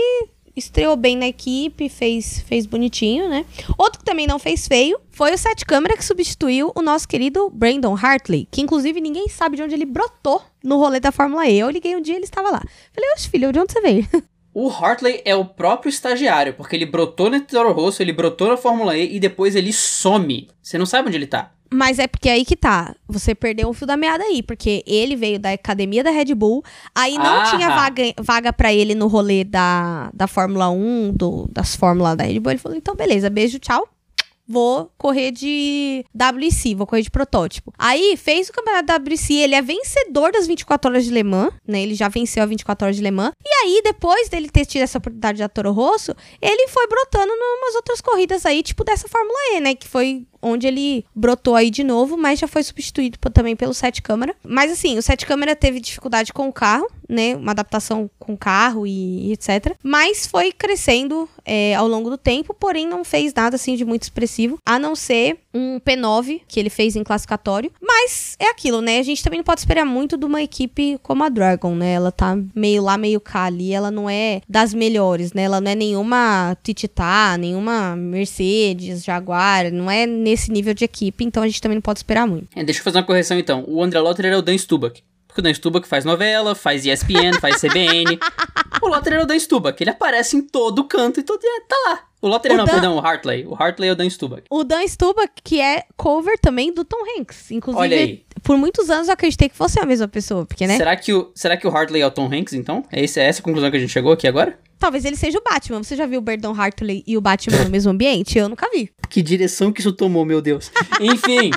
estreou bem na equipe, fez, fez bonitinho, né? Outro que também não fez feio foi o Sete Câmara que substituiu o nosso querido Brandon Hartley, que inclusive ninguém sabe de onde ele brotou no rolê da Fórmula E. Eu liguei um dia e ele estava lá. Falei, oxe, filho, de onde você veio? O Hartley é o próprio estagiário, porque ele brotou no Toro Rosso, ele brotou na Fórmula E e depois ele some. Você não sabe onde ele tá. Mas é porque aí que tá. Você perdeu um fio da meada aí, porque ele veio da academia da Red Bull, aí não ah, tinha vaga, vaga para ele no rolê da, da Fórmula 1, do, das Fórmulas da Red Bull. Ele falou: então, beleza, beijo, tchau vou correr de WC, vou correr de protótipo. Aí fez o campeonato WC, ele é vencedor das 24 horas de Le Mans, né? Ele já venceu a 24 horas de Le Mans. E aí, depois dele ter tido essa oportunidade da Toro Rosso, ele foi brotando em umas outras corridas aí, tipo dessa Fórmula E, né? Que foi onde ele brotou aí de novo, mas já foi substituído também pelo Sete Câmara. Mas assim, o Sete Câmara teve dificuldade com o carro, né? Uma adaptação com o carro e, e etc. Mas foi crescendo é, ao longo do tempo, porém não fez nada assim de muito expressivo, a não ser um P9 que ele fez em classificatório. Mas é aquilo, né? A gente também não pode esperar muito de uma equipe como a Dragon, né? Ela tá meio lá, meio cá ali. Ela não é das melhores, né? Ela não é nenhuma Tititá, nenhuma Mercedes, Jaguar, não é nesse nível de equipe, então a gente também não pode esperar muito. É, deixa eu fazer uma correção então. O André Lotter é o Dan Stubach. Porque o Dan Stubach faz novela, faz ESPN, faz CBN. O Lotter é o Dan Stubach. Ele aparece em todo canto e todo tá lá. O Lotter não, Dan... perdão, o Hartley. O Hartley é o Dan Stubach. O Dan Stubach, que é cover também do Tom Hanks. Inclusive, Olha aí. por muitos anos eu acreditei que fosse a mesma pessoa, porque, né? Será que o, será que o Hartley é o Tom Hanks, então? É, esse, é essa a conclusão que a gente chegou aqui agora? Talvez ele seja o Batman. Você já viu o Berdon Hartley e o Batman no mesmo ambiente? Eu nunca vi. Que direção que isso tomou, meu Deus. Enfim.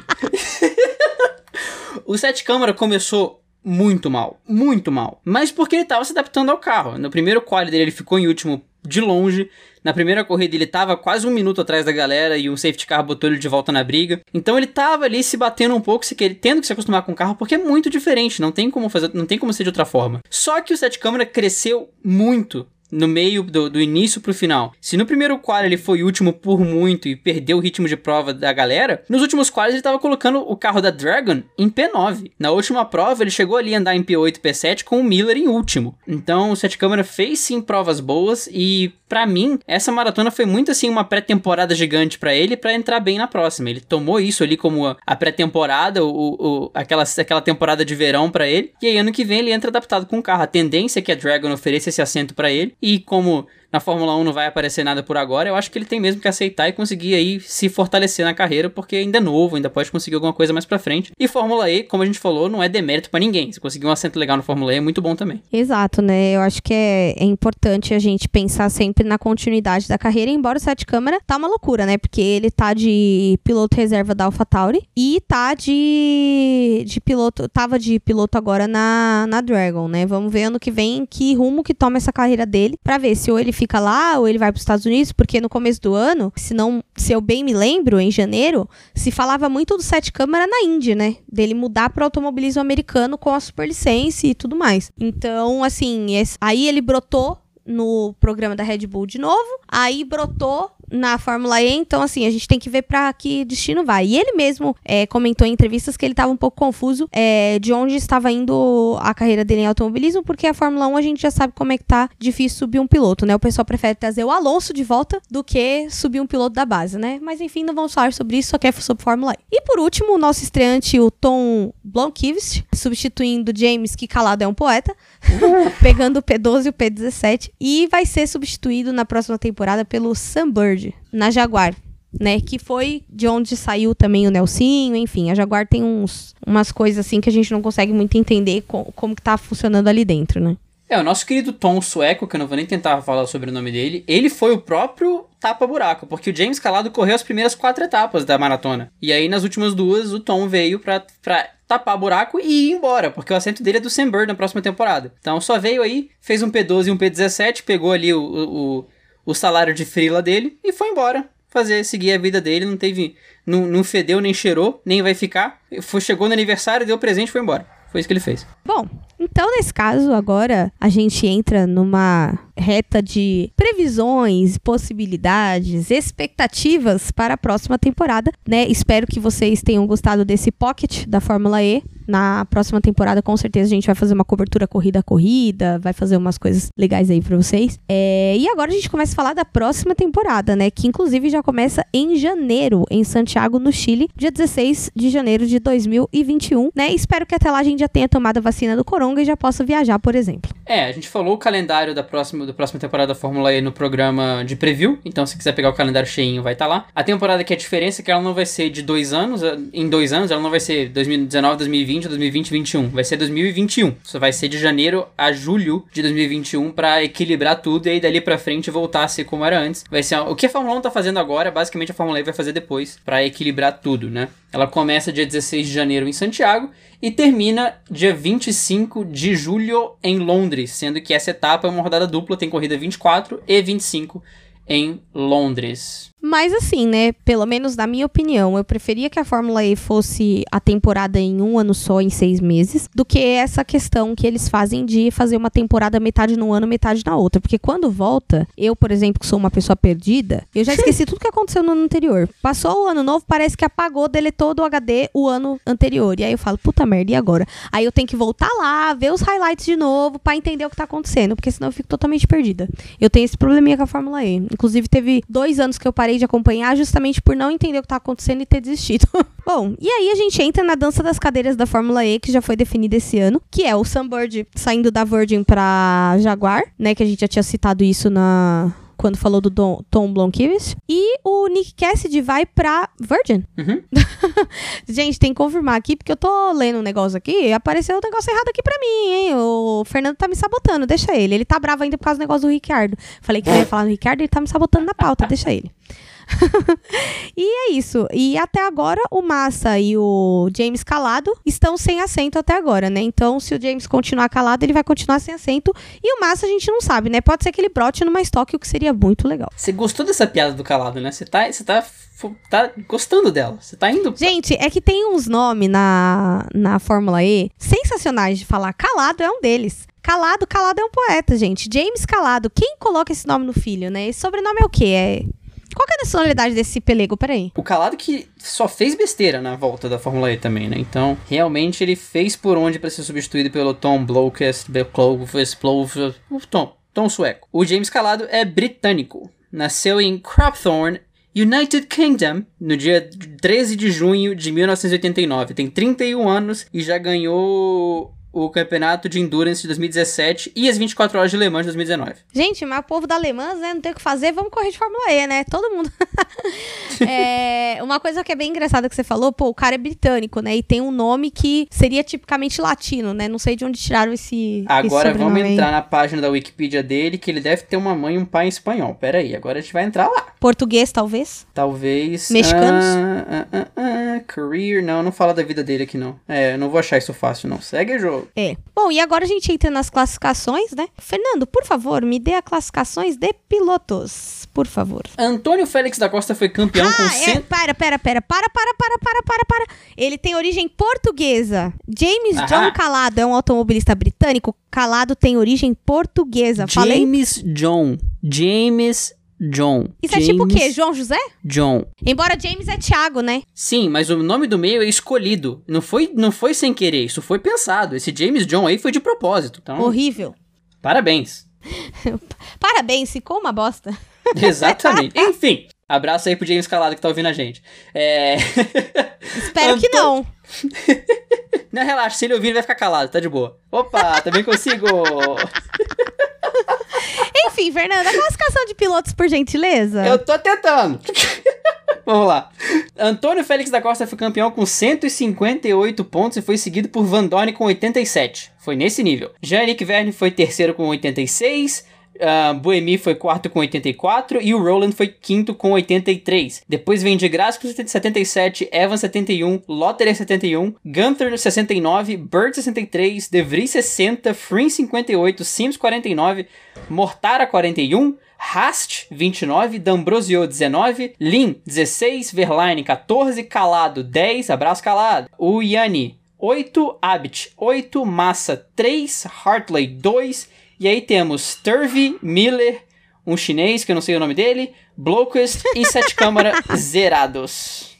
o Sete Câmara começou muito mal. Muito mal. Mas porque ele estava se adaptando ao carro. No primeiro quali dele, ele ficou em último de longe. Na primeira corrida ele estava quase um minuto atrás da galera e o safety car botou ele de volta na briga. Então ele estava ali se batendo um pouco, se quer, tendo que se acostumar com o carro, porque é muito diferente, não tem como fazer, não tem como ser de outra forma. Só que o Sete Câmara cresceu muito no meio do, do início pro final. Se no primeiro quadro ele foi último por muito e perdeu o ritmo de prova da galera, nos últimos quadros ele tava colocando o carro da Dragon em P9. Na última prova ele chegou ali a andar em P8, P7 com o Miller em último. Então o Sete Câmara fez sim provas boas e para mim essa maratona foi muito assim uma pré-temporada gigante para ele para entrar bem na próxima. Ele tomou isso ali como a pré-temporada, o, o, aquela, aquela temporada de verão para ele. E aí ano que vem ele entra adaptado com o carro. A tendência é que a Dragon ofereça esse assento para ele e como na Fórmula 1 não vai aparecer nada por agora, eu acho que ele tem mesmo que aceitar e conseguir aí se fortalecer na carreira, porque ainda é novo, ainda pode conseguir alguma coisa mais pra frente. E Fórmula E, como a gente falou, não é demérito para ninguém. Se conseguir um assento legal na Fórmula E é muito bom também. Exato, né? Eu acho que é, é importante a gente pensar sempre na continuidade da carreira, embora o Sete Câmara tá uma loucura, né? Porque ele tá de piloto reserva da AlphaTauri e tá de, de piloto, tava de piloto agora na, na Dragon, né? Vamos ver ano que vem que rumo que toma essa carreira dele, para ver se ou ele fica lá ou ele vai para os Estados Unidos, porque no começo do ano, se não, se eu bem me lembro, em janeiro, se falava muito do sete câmara na Índia, né? Dele mudar para automobilismo americano com a superlicença e tudo mais. Então, assim, esse, aí ele brotou no programa da Red Bull de novo, aí brotou na Fórmula E, então assim, a gente tem que ver para que destino vai. E ele mesmo é, comentou em entrevistas que ele estava um pouco confuso é, de onde estava indo a carreira dele em automobilismo, porque a Fórmula 1 a gente já sabe como é que tá difícil subir um piloto, né? O pessoal prefere trazer o Alonso de volta do que subir um piloto da base, né? Mas enfim, não vamos falar sobre isso, só quer sobre Fórmula E. E por último, o nosso estreante, o Tom Blomqvist, substituindo James, que calado é um poeta, pegando o P12 e o P17, e vai ser substituído na próxima temporada pelo Sam Bird, na Jaguar. Né, que foi de onde saiu também o Nelsinho, enfim, a Jaguar tem uns, umas coisas assim que a gente não consegue muito entender co como que tá funcionando ali dentro, né? É, o nosso querido Tom Sueco, que eu não vou nem tentar falar sobre o nome dele, ele foi o próprio tapa-buraco, porque o James Calado correu as primeiras quatro etapas da maratona. E aí, nas últimas duas, o Tom veio pra, pra tapar buraco e ir embora, porque o assento dele é do Sam Bird na próxima temporada. Então, só veio aí, fez um P12 e um P17, pegou ali o, o o salário de frila dele e foi embora fazer, seguir a vida dele, não teve, não, não fedeu, nem cheirou, nem vai ficar. Foi, chegou no aniversário, deu presente foi embora. Foi isso que ele fez. Bom, então nesse caso agora a gente entra numa reta de previsões, possibilidades, expectativas para a próxima temporada, né? Espero que vocês tenham gostado desse pocket da Fórmula E. Na próxima temporada, com certeza, a gente vai fazer uma cobertura corrida a corrida, vai fazer umas coisas legais aí para vocês. É, e agora a gente começa a falar da próxima temporada, né? Que inclusive já começa em janeiro, em Santiago, no Chile, dia 16 de janeiro de 2021, né? Espero que até lá a gente já tenha tomado a vacina do Coronga e já possa viajar, por exemplo. É, a gente falou o calendário da próxima, da próxima temporada da Fórmula E no programa de preview, então se quiser pegar o calendário cheinho, vai estar tá lá. A temporada que é a diferença é que ela não vai ser de dois anos, em dois anos, ela não vai ser 2019, 2020 2020 2020 2021. Vai ser 2021. Isso vai ser de janeiro a julho de 2021 para equilibrar tudo e aí dali para frente voltar a ser como era antes. Vai ser o que a Fórmula 1 tá fazendo agora, basicamente a Fórmula E vai fazer depois para equilibrar tudo, né? Ela começa dia 16 de janeiro em Santiago e termina dia 25 de julho em Londres, sendo que essa etapa é uma rodada dupla, tem corrida 24 e 25 em Londres. Mas assim, né? Pelo menos na minha opinião, eu preferia que a Fórmula E fosse a temporada em um ano só, em seis meses, do que essa questão que eles fazem de fazer uma temporada metade num ano, metade na outra. Porque quando volta, eu, por exemplo, que sou uma pessoa perdida, eu já esqueci tudo que aconteceu no ano anterior. Passou o ano novo, parece que apagou, deletou do HD o ano anterior. E aí eu falo, puta merda, e agora? Aí eu tenho que voltar lá, ver os highlights de novo, para entender o que tá acontecendo, porque senão eu fico totalmente perdida. Eu tenho esse probleminha com a Fórmula E. Inclusive, teve dois anos que eu parei parei de acompanhar justamente por não entender o que tá acontecendo e ter desistido. Bom, e aí a gente entra na dança das cadeiras da Fórmula E, que já foi definida esse ano, que é o Sunbird saindo da Virgin pra Jaguar, né? Que a gente já tinha citado isso na, quando falou do Don, Tom Blomqvist. E o Nick Cassidy vai pra Virgin. Uhum. Gente, tem que confirmar aqui, porque eu tô lendo um negócio aqui apareceu um negócio errado aqui pra mim, hein? O Fernando tá me sabotando, deixa ele. Ele tá bravo ainda por causa do negócio do Ricardo. Falei que eu ia falar no Ricardo, ele tá me sabotando na pauta, deixa ele. e é isso. E até agora o Massa e o James calado estão sem assento até agora, né? Então, se o James continuar calado, ele vai continuar sem assento. E o Massa a gente não sabe, né? Pode ser que ele brote numa estoque, o que seria muito legal. Você gostou dessa piada do calado, né? Você tá, você tá tá gostando dela. Você tá indo. Gente, é que tem uns nomes na, na Fórmula E sensacionais de falar. Calado é um deles. Calado, Calado é um poeta, gente. James Calado. Quem coloca esse nome no filho, né? Esse sobrenome é o quê? É qual que é a nacionalidade desse pelego? Peraí. O Calado que só fez besteira na volta da Fórmula E também, né? Então, realmente ele fez por onde para ser substituído pelo Tom Blokest, Tom, Tom Sueco. O James Calado é britânico. Nasceu em Cropthorne, United Kingdom, no dia 13 de junho de 1989. Tem 31 anos e já ganhou o campeonato de Endurance de 2017 e as 24 horas de Le Mans de 2019. Gente, mas o povo da Le Mans, né, não tem o que fazer, vamos correr de Fórmula E, né? Todo mundo. é, uma coisa que é bem engraçada que você falou, pô, o cara é britânico, né? E tem um nome que seria tipicamente latino, né? Não sei de onde tiraram esse. Agora esse vamos entrar aí. na página da Wikipedia dele, que ele deve ter uma mãe e um pai em espanhol. Pera aí, agora a gente vai entrar lá. Português, talvez? Talvez. Mexicanos? Uh, uh, uh, career, não, não fala da vida dele aqui não. É, não vou achar isso fácil, não. Segue jogo. É. Bom, e agora a gente entra nas classificações, né? Fernando, por favor, me dê as classificações de pilotos, por favor. Antônio Félix da Costa foi campeão ah, com 100... Cent... É, pera, pera, pera, para, para, para, para, para, para. Ele tem origem portuguesa. James ah. John Calado é um automobilista britânico. Calado tem origem portuguesa. James Falei? John. James John. Isso é James tipo o quê? João José? John. Embora James é Thiago, né? Sim, mas o nome do meio é escolhido. Não foi, não foi sem querer, isso foi pensado. Esse James John aí foi de propósito. Então, Horrível. parabéns. Parabéns, ficou uma bosta. Exatamente. Enfim, abraço aí pro James Calado que tá ouvindo a gente. É... Espero que não. Não, relaxa, se ele ouvir, ele vai ficar calado, tá de boa. Opa, também consigo. Enfim, Fernanda, classificação de pilotos, por gentileza. Eu tô tentando. Vamos lá. Antônio Félix da Costa foi campeão com 158 pontos e foi seguido por Van Dorn com 87. Foi nesse nível. Jean-Eric Verne foi terceiro com 86. Uh, Buemi foi quarto com 84 e o Roland foi quinto com 83. Depois vem de Graça com 77, Evans 71, Lotterer 71, Gunther 69, Bird 63, De Vries 60, Frin 58, Sims 49, Mortara 41, Hast 29, D'Ambrosio 19, Lin 16, Verlaine 14, Calado 10, abraço Calado. O Yanni 8, Abit 8, Massa 3, Hartley 2, e aí temos Turvey, Miller, um chinês que eu não sei o nome dele, Blokest e Sete Câmara zerados.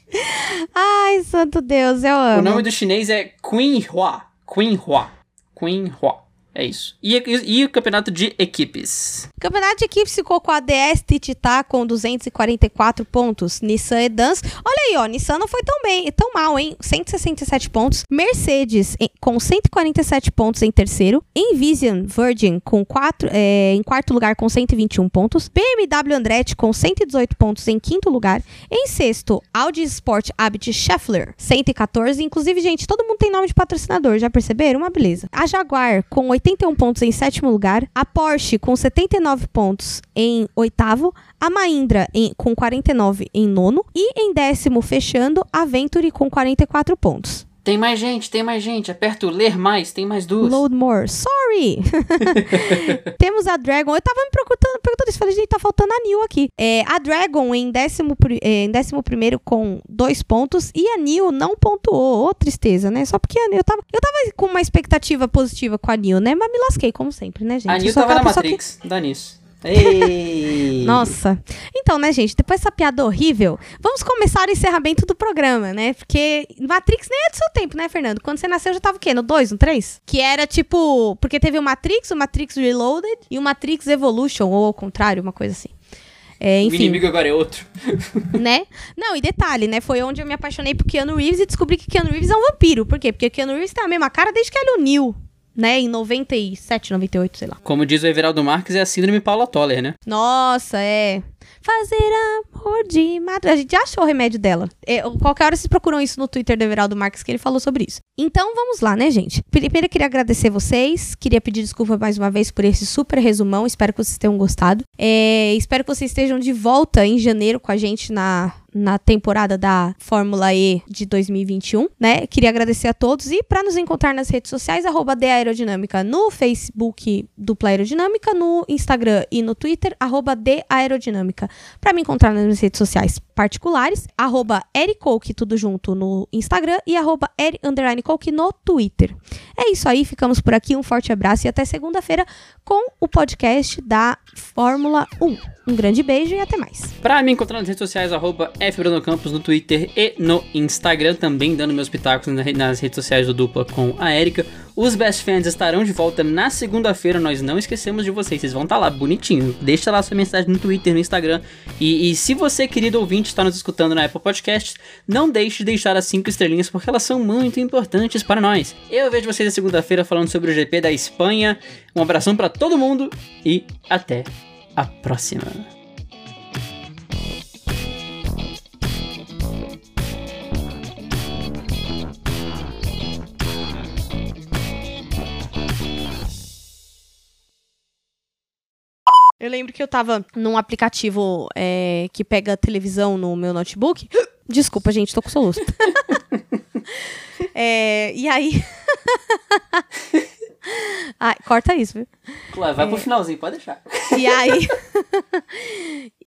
Ai, santo Deus, eu amo. O nome do chinês é Queen Hua. Queen Hua. Queen Hua. É isso. E, e- e o campeonato de equipes? Campeonato de equipes ficou com a DS Tititá com 244 pontos. Nissan Edans. Olha aí, ó. Nissan não foi tão bem, tão mal, hein? 167 pontos. Mercedes em- com 147 pontos em terceiro. Envision Virgin com quatro, é, em quarto lugar com 121 pontos. BMW Andretti com 118 pontos em quinto lugar. Em sexto, Audi Sport Abit Scheffler, 114. Inclusive, gente, todo mundo tem nome de patrocinador, já perceberam? Uma beleza. A Jaguar com 81 pontos em sétimo lugar. A Porsche com 79 pontos em oitavo. A Mahindra em- com 49 em nono. E em décimo, fechando, a Venturi com 44 pontos. Tem mais gente, tem mais gente. Aperto ler mais, tem mais duas. Load more. Sorry! Temos a Dragon. Eu tava me perguntando, perguntando isso. Falei, gente, tá faltando a Nil aqui. É, a Dragon em décimo, é, em décimo primeiro com dois pontos. E a Nil não pontuou. Ô, tristeza, né? Só porque a eu tava, eu tava com uma expectativa positiva com a Nil, né? Mas me lasquei, como sempre, né, gente? a sou tava na pessoa que- Matrix, dá nisso. Ei! Nossa. Então, né, gente, depois dessa piada horrível, vamos começar o encerramento do programa, né? Porque Matrix nem é do seu tempo, né, Fernando? Quando você nasceu já tava o quê? No 2, no 3? Que era tipo. Porque teve o Matrix, o Matrix Reloaded e o Matrix Evolution, ou ao contrário, uma coisa assim. É, O enfim, inimigo agora é outro. né? Não, e detalhe, né? Foi onde eu me apaixonei por Keanu Reeves e descobri que Keanu Reeves é um vampiro. Por quê? Porque Keanu Reeves tem a mesma cara desde que ele é o Neo, né? Em 97, 98, sei lá. Como diz o Everaldo Marques, é a síndrome Paula Toller, né? Nossa, é. Fazer amor de madrugada. A gente já achou o remédio dela. É, qualquer hora vocês procuram isso no Twitter do Everaldo Marques, que ele falou sobre isso. Então vamos lá, né, gente? Primeiro eu queria agradecer vocês. Queria pedir desculpa mais uma vez por esse super resumão. Espero que vocês tenham gostado. É, espero que vocês estejam de volta em janeiro com a gente na, na temporada da Fórmula E de 2021, né? Queria agradecer a todos e para nos encontrar nas redes sociais, arroba Aerodinâmica no Facebook Dupla Aerodinâmica, no Instagram e no Twitter, arroba Aerodinâmica. Para me encontrar nas minhas redes sociais particulares, arroba tudo junto no Instagram e arroba no Twitter. É isso aí, ficamos por aqui, um forte abraço e até segunda-feira com o podcast da Fórmula 1. Um grande beijo e até mais. Pra me encontrar nas redes sociais, arroba FBrunoCampos no Twitter e no Instagram, também dando meus pitacos nas redes sociais do Dupla com a Erika. Os Best Fans estarão de volta na segunda-feira, nós não esquecemos de vocês, vocês vão estar lá bonitinho. Deixa lá sua mensagem no Twitter, no Instagram. E, e se você, querido ouvinte, está nos escutando na Apple Podcasts, não deixe de deixar as 5 estrelinhas, porque elas são muito importantes para nós. Eu vejo vocês na segunda-feira falando sobre o GP da Espanha. Um abração para todo mundo e até a próxima. Eu lembro que eu tava num aplicativo é, que pega televisão no meu notebook. Desculpa, gente, tô com soluço. É, e aí. Ah, corta isso, viu? Claro, vai pro finalzinho, pode deixar. E aí.